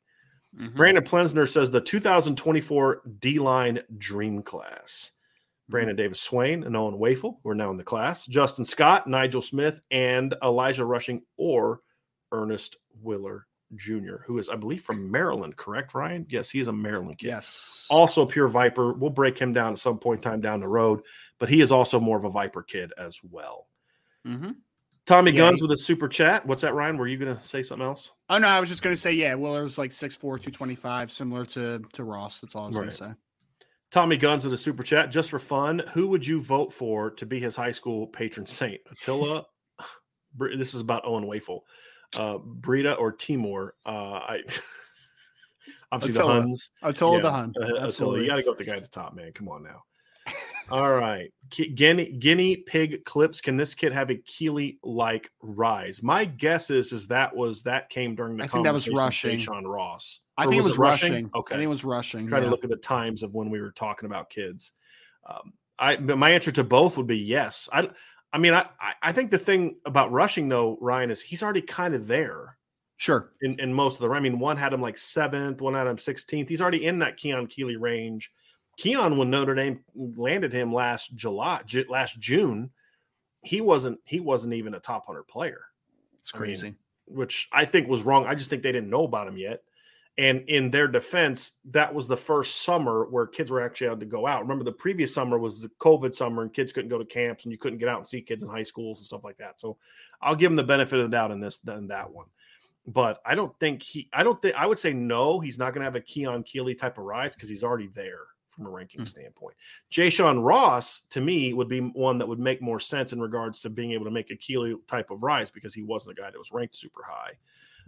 Mm-hmm. Brandon Plensner says the 2024 D line dream class. Brandon Davis Swain and Owen Wafle, who are now in the class, Justin Scott, Nigel Smith, and Elijah Rushing or Ernest Willer Jr., who is, I believe, from Maryland, correct, Ryan? Yes, he is a Maryland kid. Yes. Also a pure Viper. We'll break him down at some point in time down the road, but he is also more of a Viper kid as well. Mm-hmm. Tommy yeah, Guns he, with a super chat. What's that, Ryan? Were you going to say something else? Oh, no, I was just going to say, yeah, Willer's like 6'4, 225, similar to, to Ross. That's all I was right. going to say. Tommy Guns with a super chat. Just for fun, who would you vote for to be his high school patron saint? Attila. this is about Owen Wafle uh, Brita or Timor. Uh, I obviously Attila. the Huns. Attila yeah, the Hun. Uh, Absolutely. You got to go with the guy at the top, man. Come on now. All right. Guinea, guinea pig clips. Can this kid have a Keeley like rise? My guess is is that was that came during the I think that was rushing. Sean Ross. I think it was, it rushing? rushing? Okay. I think it was rushing. Try yeah. to look at the times of when we were talking about kids. Um, I my answer to both would be yes. I I mean, I I think the thing about rushing though, Ryan, is he's already kind of there. Sure. In in most of the I mean, one had him like seventh, one had him 16th. He's already in that Keon Keeley range. Keon, when Notre Dame landed him last July, last June, he wasn't he wasn't even a top hundred player. It's crazy. I mean, which I think was wrong. I just think they didn't know about him yet. And in their defense, that was the first summer where kids were actually able to go out. Remember, the previous summer was the COVID summer, and kids couldn't go to camps, and you couldn't get out and see kids in high schools and stuff like that. So, I'll give him the benefit of the doubt in this than that one. But I don't think he. I don't think I would say no. He's not going to have a Keon Keeley type of rise because he's already there from a ranking mm-hmm. standpoint. Jay Sean Ross to me would be one that would make more sense in regards to being able to make a Keeley type of rise because he wasn't a guy that was ranked super high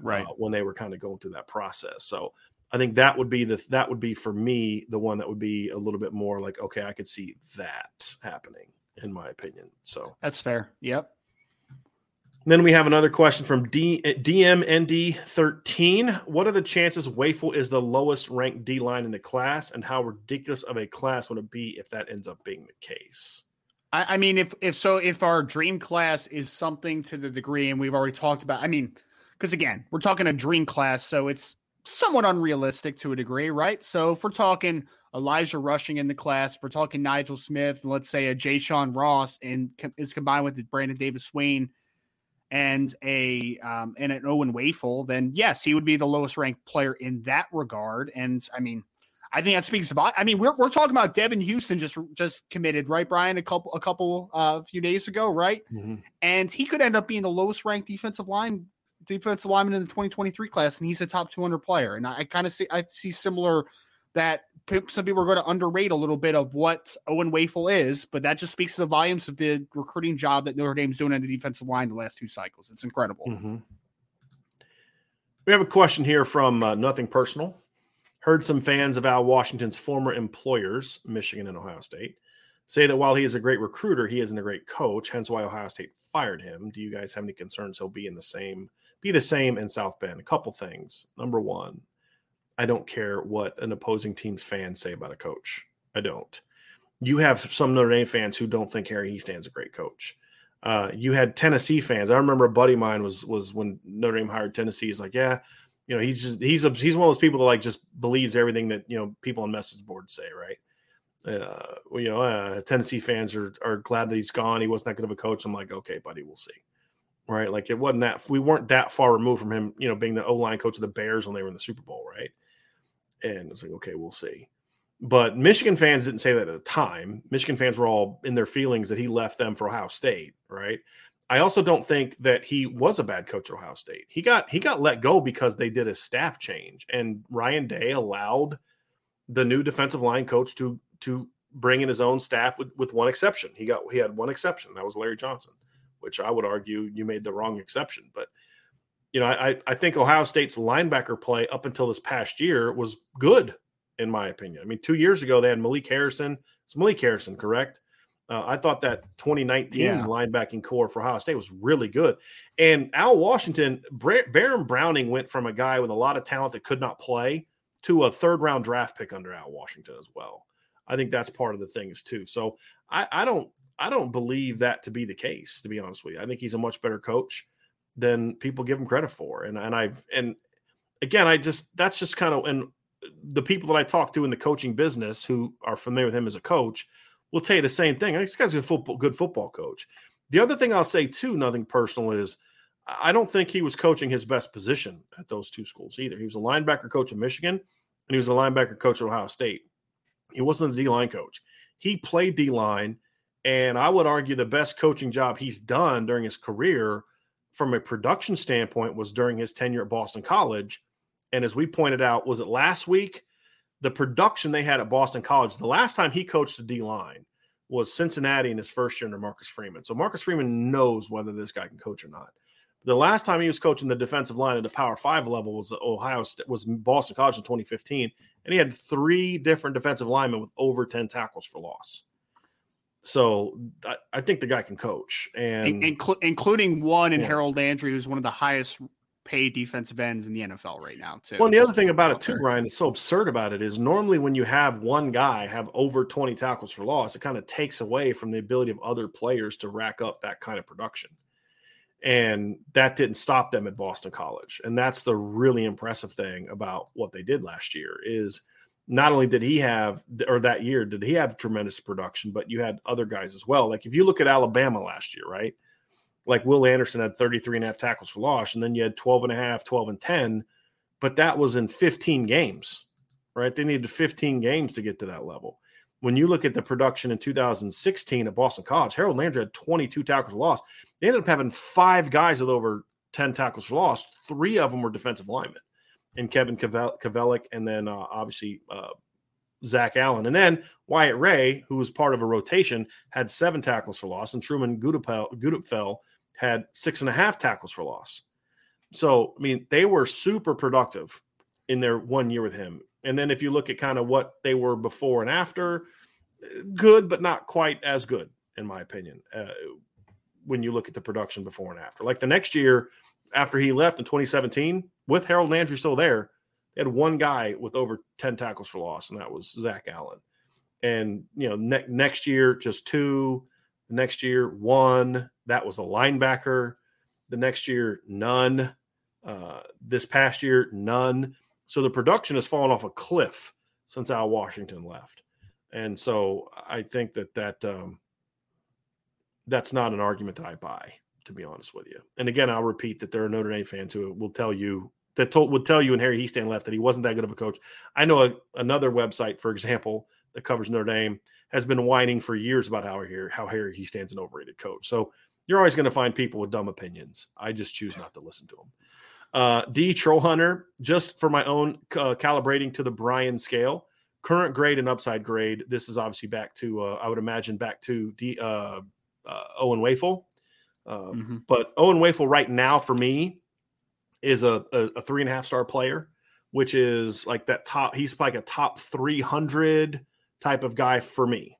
right uh, when they were kind of going through that process. So I think that would be the that would be for me the one that would be a little bit more like okay, I could see that happening in my opinion. So that's fair. Yep. then we have another question from D, DMND13. What are the chances Wafle is the lowest ranked D line in the class, and how ridiculous of a class would it be if that ends up being the case? I, I mean, if if so, if our dream class is something to the degree, and we've already talked about, I mean, because again, we're talking a dream class, so it's somewhat unrealistic to a degree, right? So if we're talking Elijah Rushing in the class, if we're talking Nigel Smith, and let's say a Jay Sean Ross and is combined with Brandon Davis Swain and a um, and an Owen Wafle, then yes, he would be the lowest ranked player in that regard. And I mean, I think that speaks about. I mean, we're, we're talking about Devan Houstan just just committed, right, Brian? A couple a couple a uh, few days ago, right? Mm-hmm. And he could end up being the lowest ranked defensive line defensive lineman in the 2023 class, and he's a top 200 player. And I, I kind of see I see similar that some people are going to underrate a little bit of what Owen Wafle is, but that just speaks to the volumes of the recruiting job that Notre Dame's doing on the defensive line the last two cycles. It's incredible. Mm-hmm. We have a question here from uh, Nothing Personal. Heard some fans of Al Washington's former employers, Michigan and Ohio State, say that while he is a great recruiter, he isn't a great coach, hence why Ohio State fired him. Do you guys have any concerns he'll be in the same be the same in South Bend. A couple things. Number one, I don't care what an opposing team's fans say about a coach. I don't. You have some Notre Dame fans who don't think Harry Hiestand's a great coach. Uh, you had Tennessee fans. I remember a buddy of mine was was when Notre Dame hired Tennessee. He's like, yeah, you know, he's just he's a, he's one of those people that like just believes everything that you know people on message boards say, right? Uh, you know, uh, Tennessee fans are are glad that he's gone. He wasn't that good of a coach. I'm like, okay, buddy, we'll see. Right? Like it wasn't that we weren't that far removed from him, you know, being the O line coach of the Bears when they were in the Super Bowl, right? And it's like, okay, we'll see. But Michigan fans didn't say that at the time. Michigan fans were all in their feelings that he left them for Ohio State, right? I also don't think that he was a bad coach at Ohio State. He got he got let go because they did a staff change, and Ryan Day allowed the new defensive line coach to to bring in his own staff with with one exception. He got he had one exception. That was Larry Johnson, which I would argue you made the wrong exception. But you know, I I think Ohio State's linebacker play up until this past year was good, in my opinion. I mean, two years ago they had Malik Harrison. It's Malik Harrison, correct? Uh, I thought that 2019 yeah. linebacking corps for Ohio State was really good. And Al Washington, Baron Browning went from a guy with a lot of talent that could not play to a third round draft pick under Al Washington as well. I think that's part of the things too. So I, I don't I don't believe that to be the case, to be honest with you. I think he's a much better coach than people give him credit for. And and I've and again, I just that's just kind of and the people that I talk to in the coaching business who are familiar with him as a coach will tell you the same thing. I think this guy's a football, good football coach. The other thing I'll say too, nothing personal, is I don't think he was coaching his best position at those two schools either. He was a linebacker coach of Michigan, and he was a linebacker coach at Ohio State. He wasn't a D line coach. He played D line, and I would argue the best coaching job he's done during his career, from a production standpoint, was during his tenure at Boston College. And as we pointed out, was it last week? the production they had at Boston College, the last time he coached the D line was Cincinnati in his first year under Marcus Freeman. So Marcus Freeman knows whether this guy can coach or not. The last time he was coaching the defensive line at the Power Five level was Ohio State, was Boston College in 2015, and he had three different defensive linemen with over 10 tackles for loss. So I, I think the guy can coach, and Inclu- including one in yeah. Harold Landry, who's one of the highest paid defensive ends in the NFL right now, too. Well, and the other thing about it too, Ryan, is so absurd about it is normally when you have one guy have over 20 tackles for loss, it kind of takes away from the ability of other players to rack up that kind of production. And that didn't stop them at Boston College. And that's the really impressive thing about what they did last year is not only did he have or that year did he have tremendous production, but you had other guys as well. Like if you look at Alabama last year, right? like Will Anderson had 33 and a half tackles for loss, and then you had 12 and a half, 12 and 10, but that was in 15 games, right? They needed 15 games to get to that level. When you look at the production in 2016 at Boston College, Harold Landry had 22 tackles for loss. They ended up having five guys with over 10 tackles for loss. Three of them were defensive linemen, and Kevin Kavalec, and then uh, obviously uh, Zach Allen. And then Wyatt Ray, who was part of a rotation, had seven tackles for loss, and Truman Gutapfel had six and a half tackles for loss. So, I mean, they were super productive in their one year with him. And then if you look at kind of what they were before and after, good, but not quite as good, in my opinion, uh, when you look at the production before and after. Like the next year, after he left in 2017, with Harold Landry still there, they had one guy with over 10 tackles for loss, and that was Zach Allen. And, you know, ne- next year, just two. The next year, one. That was a linebacker. The next year, none. Uh, this past year, none. So the production has fallen off a cliff since Al Washington left. And so I think that that um, that's not an argument that I buy, to be honest with you. And again, I'll repeat that there are Notre Dame fans who will tell you that told, would tell you and Harry Hiestand left that he wasn't that good of a coach. I know a, another website, for example, that covers Notre Dame has been whining for years about how here how Harry Hiestand's an overrated coach. So you're always going to find people with dumb opinions. I just choose not to listen to them. Uh, D Troll Hunter, just for my own uh, calibrating to the Brian scale, current grade and upside grade. This is obviously back to uh, I would imagine back to D, uh, uh, Owen Wafle. Um, mm-hmm. But Owen Wafle right now for me is a, a, a, three and a half star player, which is like that top. He's like a top 300 type of guy for me.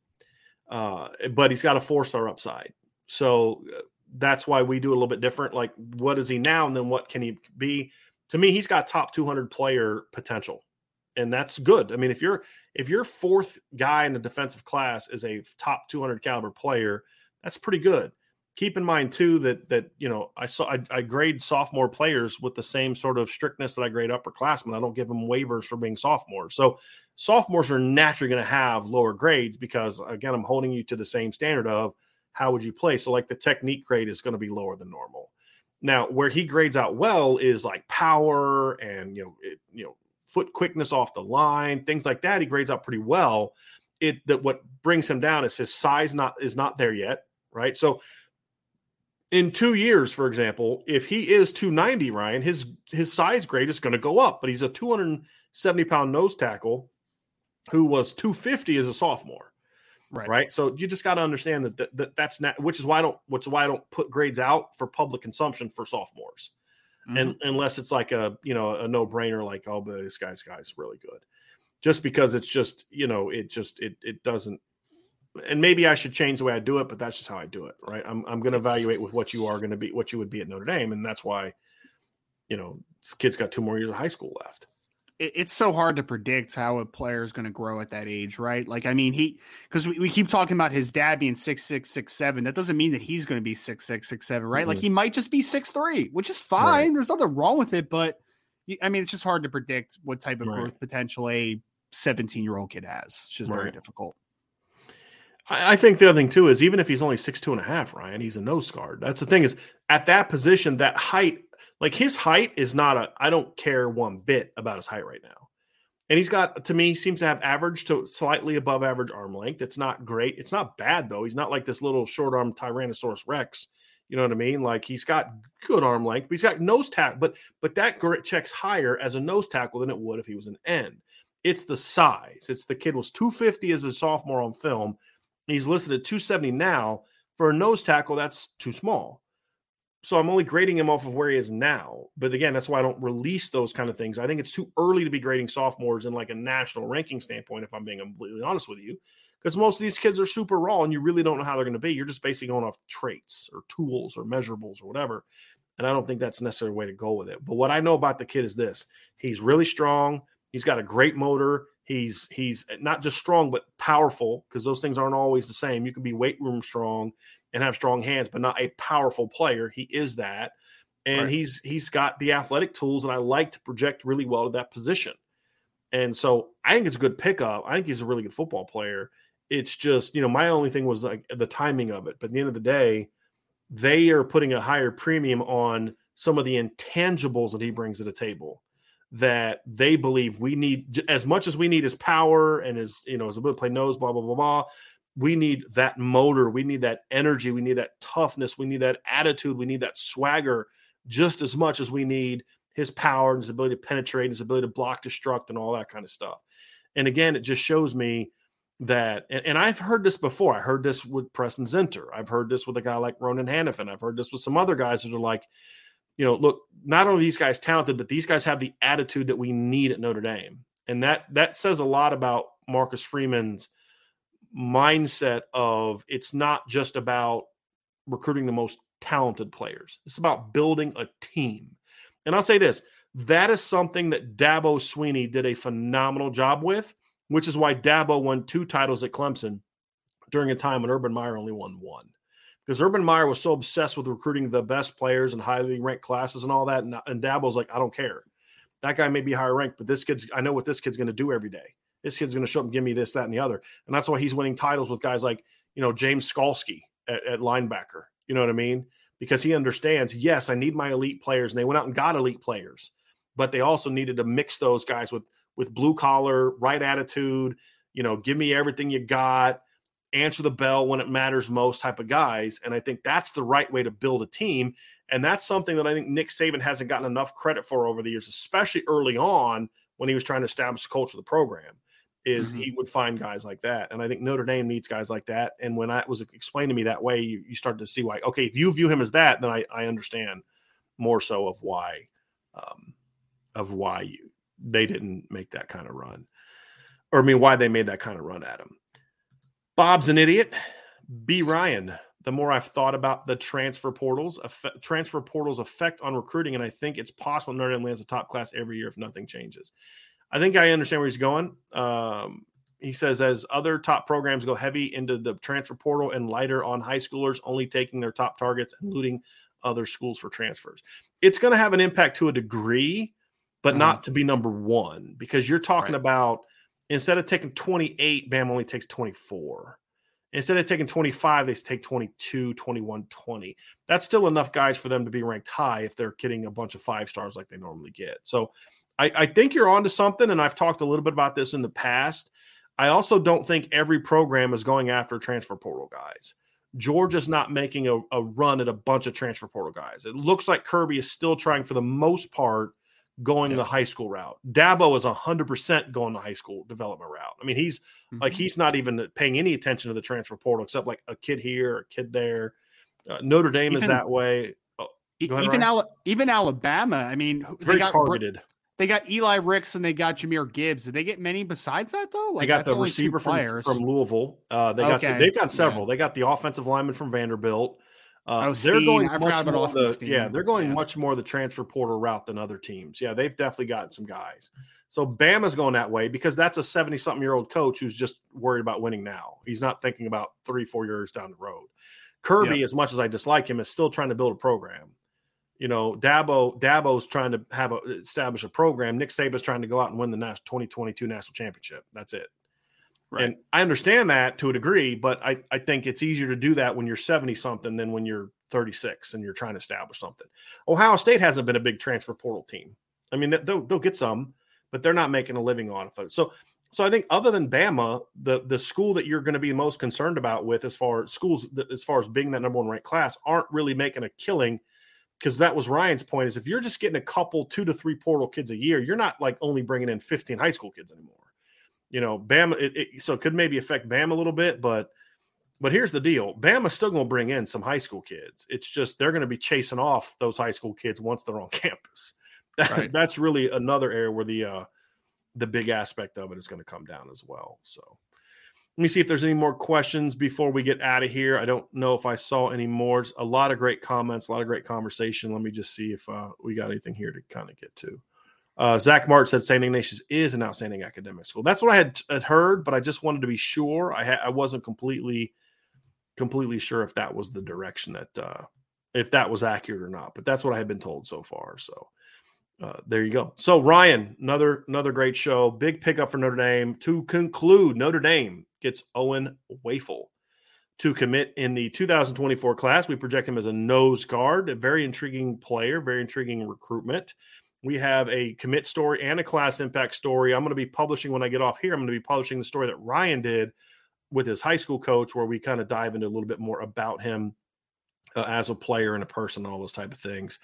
Uh, but he's got a four star upside. So uh, that's why we do a little bit different. Like, what is he now? And then what can he be? To me, he's got top 200 player potential and that's good. I mean, if you're if your fourth guy in the defensive class is a top 200 caliber player, that's pretty good. Keep in mind too that that you know I saw I, I grade sophomore players with the same sort of strictness that I grade upperclassmen. I don't give them waivers for being sophomores. So sophomores are naturally going to have lower grades because again I'm holding you to the same standard of how would you play. So like the technique grade is going to be lower than normal. Now, where he grades out well is like power and you know, it, you know, foot quickness off the line, things like that. He grades out pretty well. It that what brings him down is his size not is not there yet, right? So in two years, for example, if he is 290, Ryan, his his size grade is going to go up, but he's a 270 pound nose tackle who was 250 as a sophomore. Right. right. So you just got to understand that, that, that, that's not, which is why I don't, which is why I don't put grades out for public consumption for sophomores. Mm-hmm. And unless it's like a, you know, a no brainer, like, oh, but this guy's guy's really good. Just because it's just, you know, it just, it, it doesn't, and maybe I should change the way I do it, but that's just how I do it. Right. I'm, I'm going to evaluate with what you are going to be, what you would be at Notre Dame. And that's why, you know, this kid's got two more years of high school left it's so hard to predict how a player is going to grow at that age, right? Like, I mean, he because we, we keep talking about his dad being six six six seven. That doesn't mean that he's going to be six six six seven, right? Mm-hmm. Like, he might just be six three, which is fine. Right. There's nothing wrong with it, but I mean, it's just hard to predict what type of right. growth potential a 17 year old kid has. It's just right. very difficult. I, think the other thing too is even if he's only six two and a half, Ryan, he's a nose guard. That's the thing is at that position, that height like his height is not a, I don't care one bit about his height right now. And he's got, to me, seems to have average to slightly above average arm length. It's not great. It's not bad, though. He's not like this little short arm Tyrannosaurus Rex. You know what I mean? Like he's got good arm length, but he's got nose tackle. But but that grit checks higher as a nose tackle than it would if he was an end. It's the size. It's the kid was 250 as a sophomore on film. He's listed at 270 now. For a nose tackle, that's too small so I'm only grading him off of where he is now. But again, that's why I don't release those kind of things. I think it's too early to be grading sophomores in like a national ranking standpoint, if I'm being completely honest with you, because most of these kids are super raw and you really don't know how they're going to be. You're just basically going off traits or tools or measurables or whatever. And I don't think that's necessarily a way to go with it. But what I know about the kid is this he's really strong. He's got a great motor. He's he's not just strong but powerful because those things aren't always the same. You can be weight room strong and have strong hands, but not a powerful player. He is that, and right. he's he's got the athletic tools, and I like to project really well to that position. And so I think it's a good pickup. I think he's a really good football player. It's just you know my only thing was like the timing of it. But at the end of the day, they are putting a higher premium on some of the intangibles that he brings to the table that they believe we need as much as we need his power and his you know his ability to play nose blah blah blah blah we need that motor, we need that energy, we need that toughness, we need that attitude, we need that swagger just as much as we need his power and his ability to penetrate, his ability to block, destruct, and all that kind of stuff. And again, it just shows me that, and, and I've heard this before. I heard this with Preston Zinter. I've heard this with a guy like Ronan Hanafin. I've heard this with some other guys that are like, you know, look, not only these guys talented, but these guys have the attitude that we need at Notre Dame. And that that says a lot about Marcus Freeman's – mindset of it's not just about recruiting the most talented players. It's about building a team. And I'll say this, that is something that Dabo Swinney did a phenomenal job with, which is why Dabo won two titles at Clemson during a time when Urban Meyer only won one. Because Urban Meyer was so obsessed with recruiting the best players and highly ranked classes and all that. And, and Dabo's like, I don't care. That guy may be higher ranked, but this kid's, I know what this kid's going to do every day this kid's going to show up and give me this, that, and the other. And that's why he's winning titles with guys like, you know, James Skalski at, at linebacker. You know what I mean? Because he understands, yes, I need my elite players. And they went out and got elite players, but they also needed to mix those guys with with blue collar, right attitude, you know, give me everything you got, answer the bell when it matters most type of guys. And I think that's the right way to build a team. And that's something that I think Nick Saban hasn't gotten enough credit for over the years, especially early on when he was trying to establish the culture of the program is mm-hmm. he would find guys like that. And I think Notre Dame needs guys like that. And when that was explained to me that way, you, you start to see why, okay, if you view him as that, then I, I understand more so of why, um, of why you, they didn't make that kind of run or I mean, why they made that kind of run at him. Bob's an idiot. B Ryan. The more I've thought about the transfer portals, effect, transfer portals effect on recruiting, and I think it's possible Notre Dame lands a top class every year if nothing changes. I think I understand where he's going. Um, he says as other top programs go heavy into the transfer portal and lighter on high schoolers only taking their top targets and looting other schools for transfers. It's going to have an impact to a degree, but mm-hmm. not to be number one because you're talking right. about instead of taking 28, Bam only takes 24. Instead of taking 25, they take 22, 21, 20. That's still enough guys for them to be ranked high if they're getting a bunch of five stars like they normally get. So I, I think you're onto something. And I've talked a little bit about this in the past. I also don't think every program is going after transfer portal guys. Georgia's not making a, a, run at a bunch of transfer portal guys. It looks like Kirby is still trying, for the most part, going yeah. the high school route. Dabo is 100% going the high school development route. I mean, he's mm-hmm. like, he's not even paying any attention to the transfer portal except like a kid here, a kid there. Uh, Notre Dame even, is that way. Oh, ahead, even, Al- even Alabama, I mean, it's very targeted. They got Eli Ricks and they got Jahmyr Gibbs. Did they get many besides that though? Like they got the receiver from, from Louisville. Uh, they got okay. the, they've got several. Yeah. They got the offensive lineman from Vanderbilt. Uh, oh, they're going I much more the, yeah, they're going yeah. much more the transfer portal route than other teams. Yeah, they've definitely gotten some guys. So Bama's going that way because that's a 70 something year old coach who's just worried about winning now. He's not thinking about three, four years down the road. Kirby, yep. as much as I dislike him, is still trying to build a program. You know, Dabo Dabo's trying to have a establish a program. Nick Saban's trying to go out and win the 2022 national championship. That's it. Right. And I understand that to a degree, but I, I think it's easier to do that when you're 70 something than when you're 36 and you're trying to establish something. Ohio State hasn't been a big transfer portal team. I mean, they'll, they'll get some, but they're not making a living off of it. So, so I think other than Bama, the the school that you're going to be most concerned about with as far as schools as far as being that number one ranked class aren't really making a killing because that was Ryan's point is if you're just getting a couple two to three portal kids a year, you're not like only bringing in 15 high school kids anymore. You know, Bama, it, it, so it could maybe affect Bama a little bit, but but here's the deal: Bama's still going to bring in some high school kids. It's just they're going to be chasing off those high school kids once they're on campus. Right. That's really another area where the uh, the big aspect of it is going to come down as well. So let me see if there's any more questions before we get out of here. I don't know if I saw any more. A lot of great comments, a lot of great conversation. Let me just see if uh, we got anything here to kind of get to. Uh, Zach Mart said St. Ignatius is an outstanding academic school. That's what I had, had heard, but I just wanted to be sure. I ha- I wasn't completely completely sure if that was the direction that uh, if that was accurate or not. But that's what I had been told so far. So uh, there you go. So Ryan, another another great show. Big pickup for Notre Dame. To conclude, Notre Dame gets Owen Wafle to commit in the 2024 class. We project him as a nose guard, a very intriguing player, very intriguing recruitment. We have a commit story and a class impact story. I'm going to be publishing when I get off here. I'm going to be publishing the story that Ryan did with his high school coach, where we kind of dive into a little bit more about him uh, as a player and a person, and all those type of things.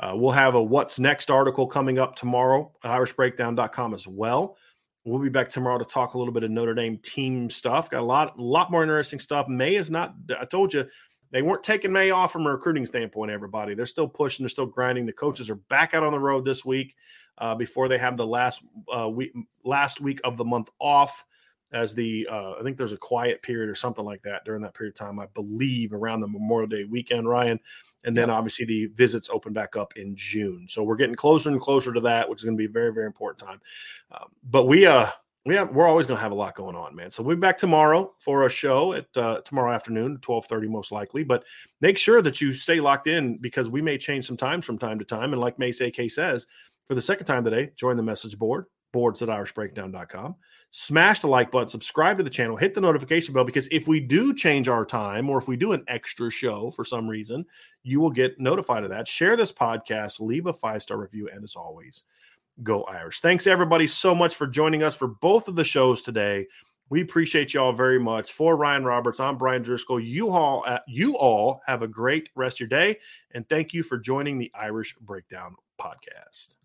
Uh, we'll have a what's next article coming up tomorrow at irishbreakdown.com as well. We'll be back tomorrow to talk a little bit of Notre Dame team stuff. Got a lot, a lot more interesting stuff. May is not. I told you they weren't taking May off from a recruiting standpoint. Everybody, they're still pushing. They're still grinding. The coaches are back out on the road this week uh, before they have the last uh, week, last week of the month off. As the uh, I think there's a quiet period or something like that during that period of time. I believe around the Memorial Day weekend, Ryan. And then yep. obviously the visits open back up in June. So we're getting closer and closer to that, which is going to be a very, very important time. Um, but we, uh, have, we're always going to have a lot going on, man. So we'll be back tomorrow for a show at uh, tomorrow afternoon, twelve thirty, most likely. But make sure that you stay locked in because we may change some times from time to time. And like Mace AK says, for the second time today, join the message board boards at irishbreakdown.com smash the like button, subscribe to the channel, hit the notification bell because if we do change our time or if we do an extra show for some reason, you will get notified of that. Share this podcast, leave a five star review, and as always, go Irish. Thanks everybody so much for joining us for both of the shows today. We appreciate y'all very much. For Ryan Roberts, I'm Brian Driscoll. You all, uh, you all have a great rest of your day, and thank you for joining the Irish Breakdown podcast.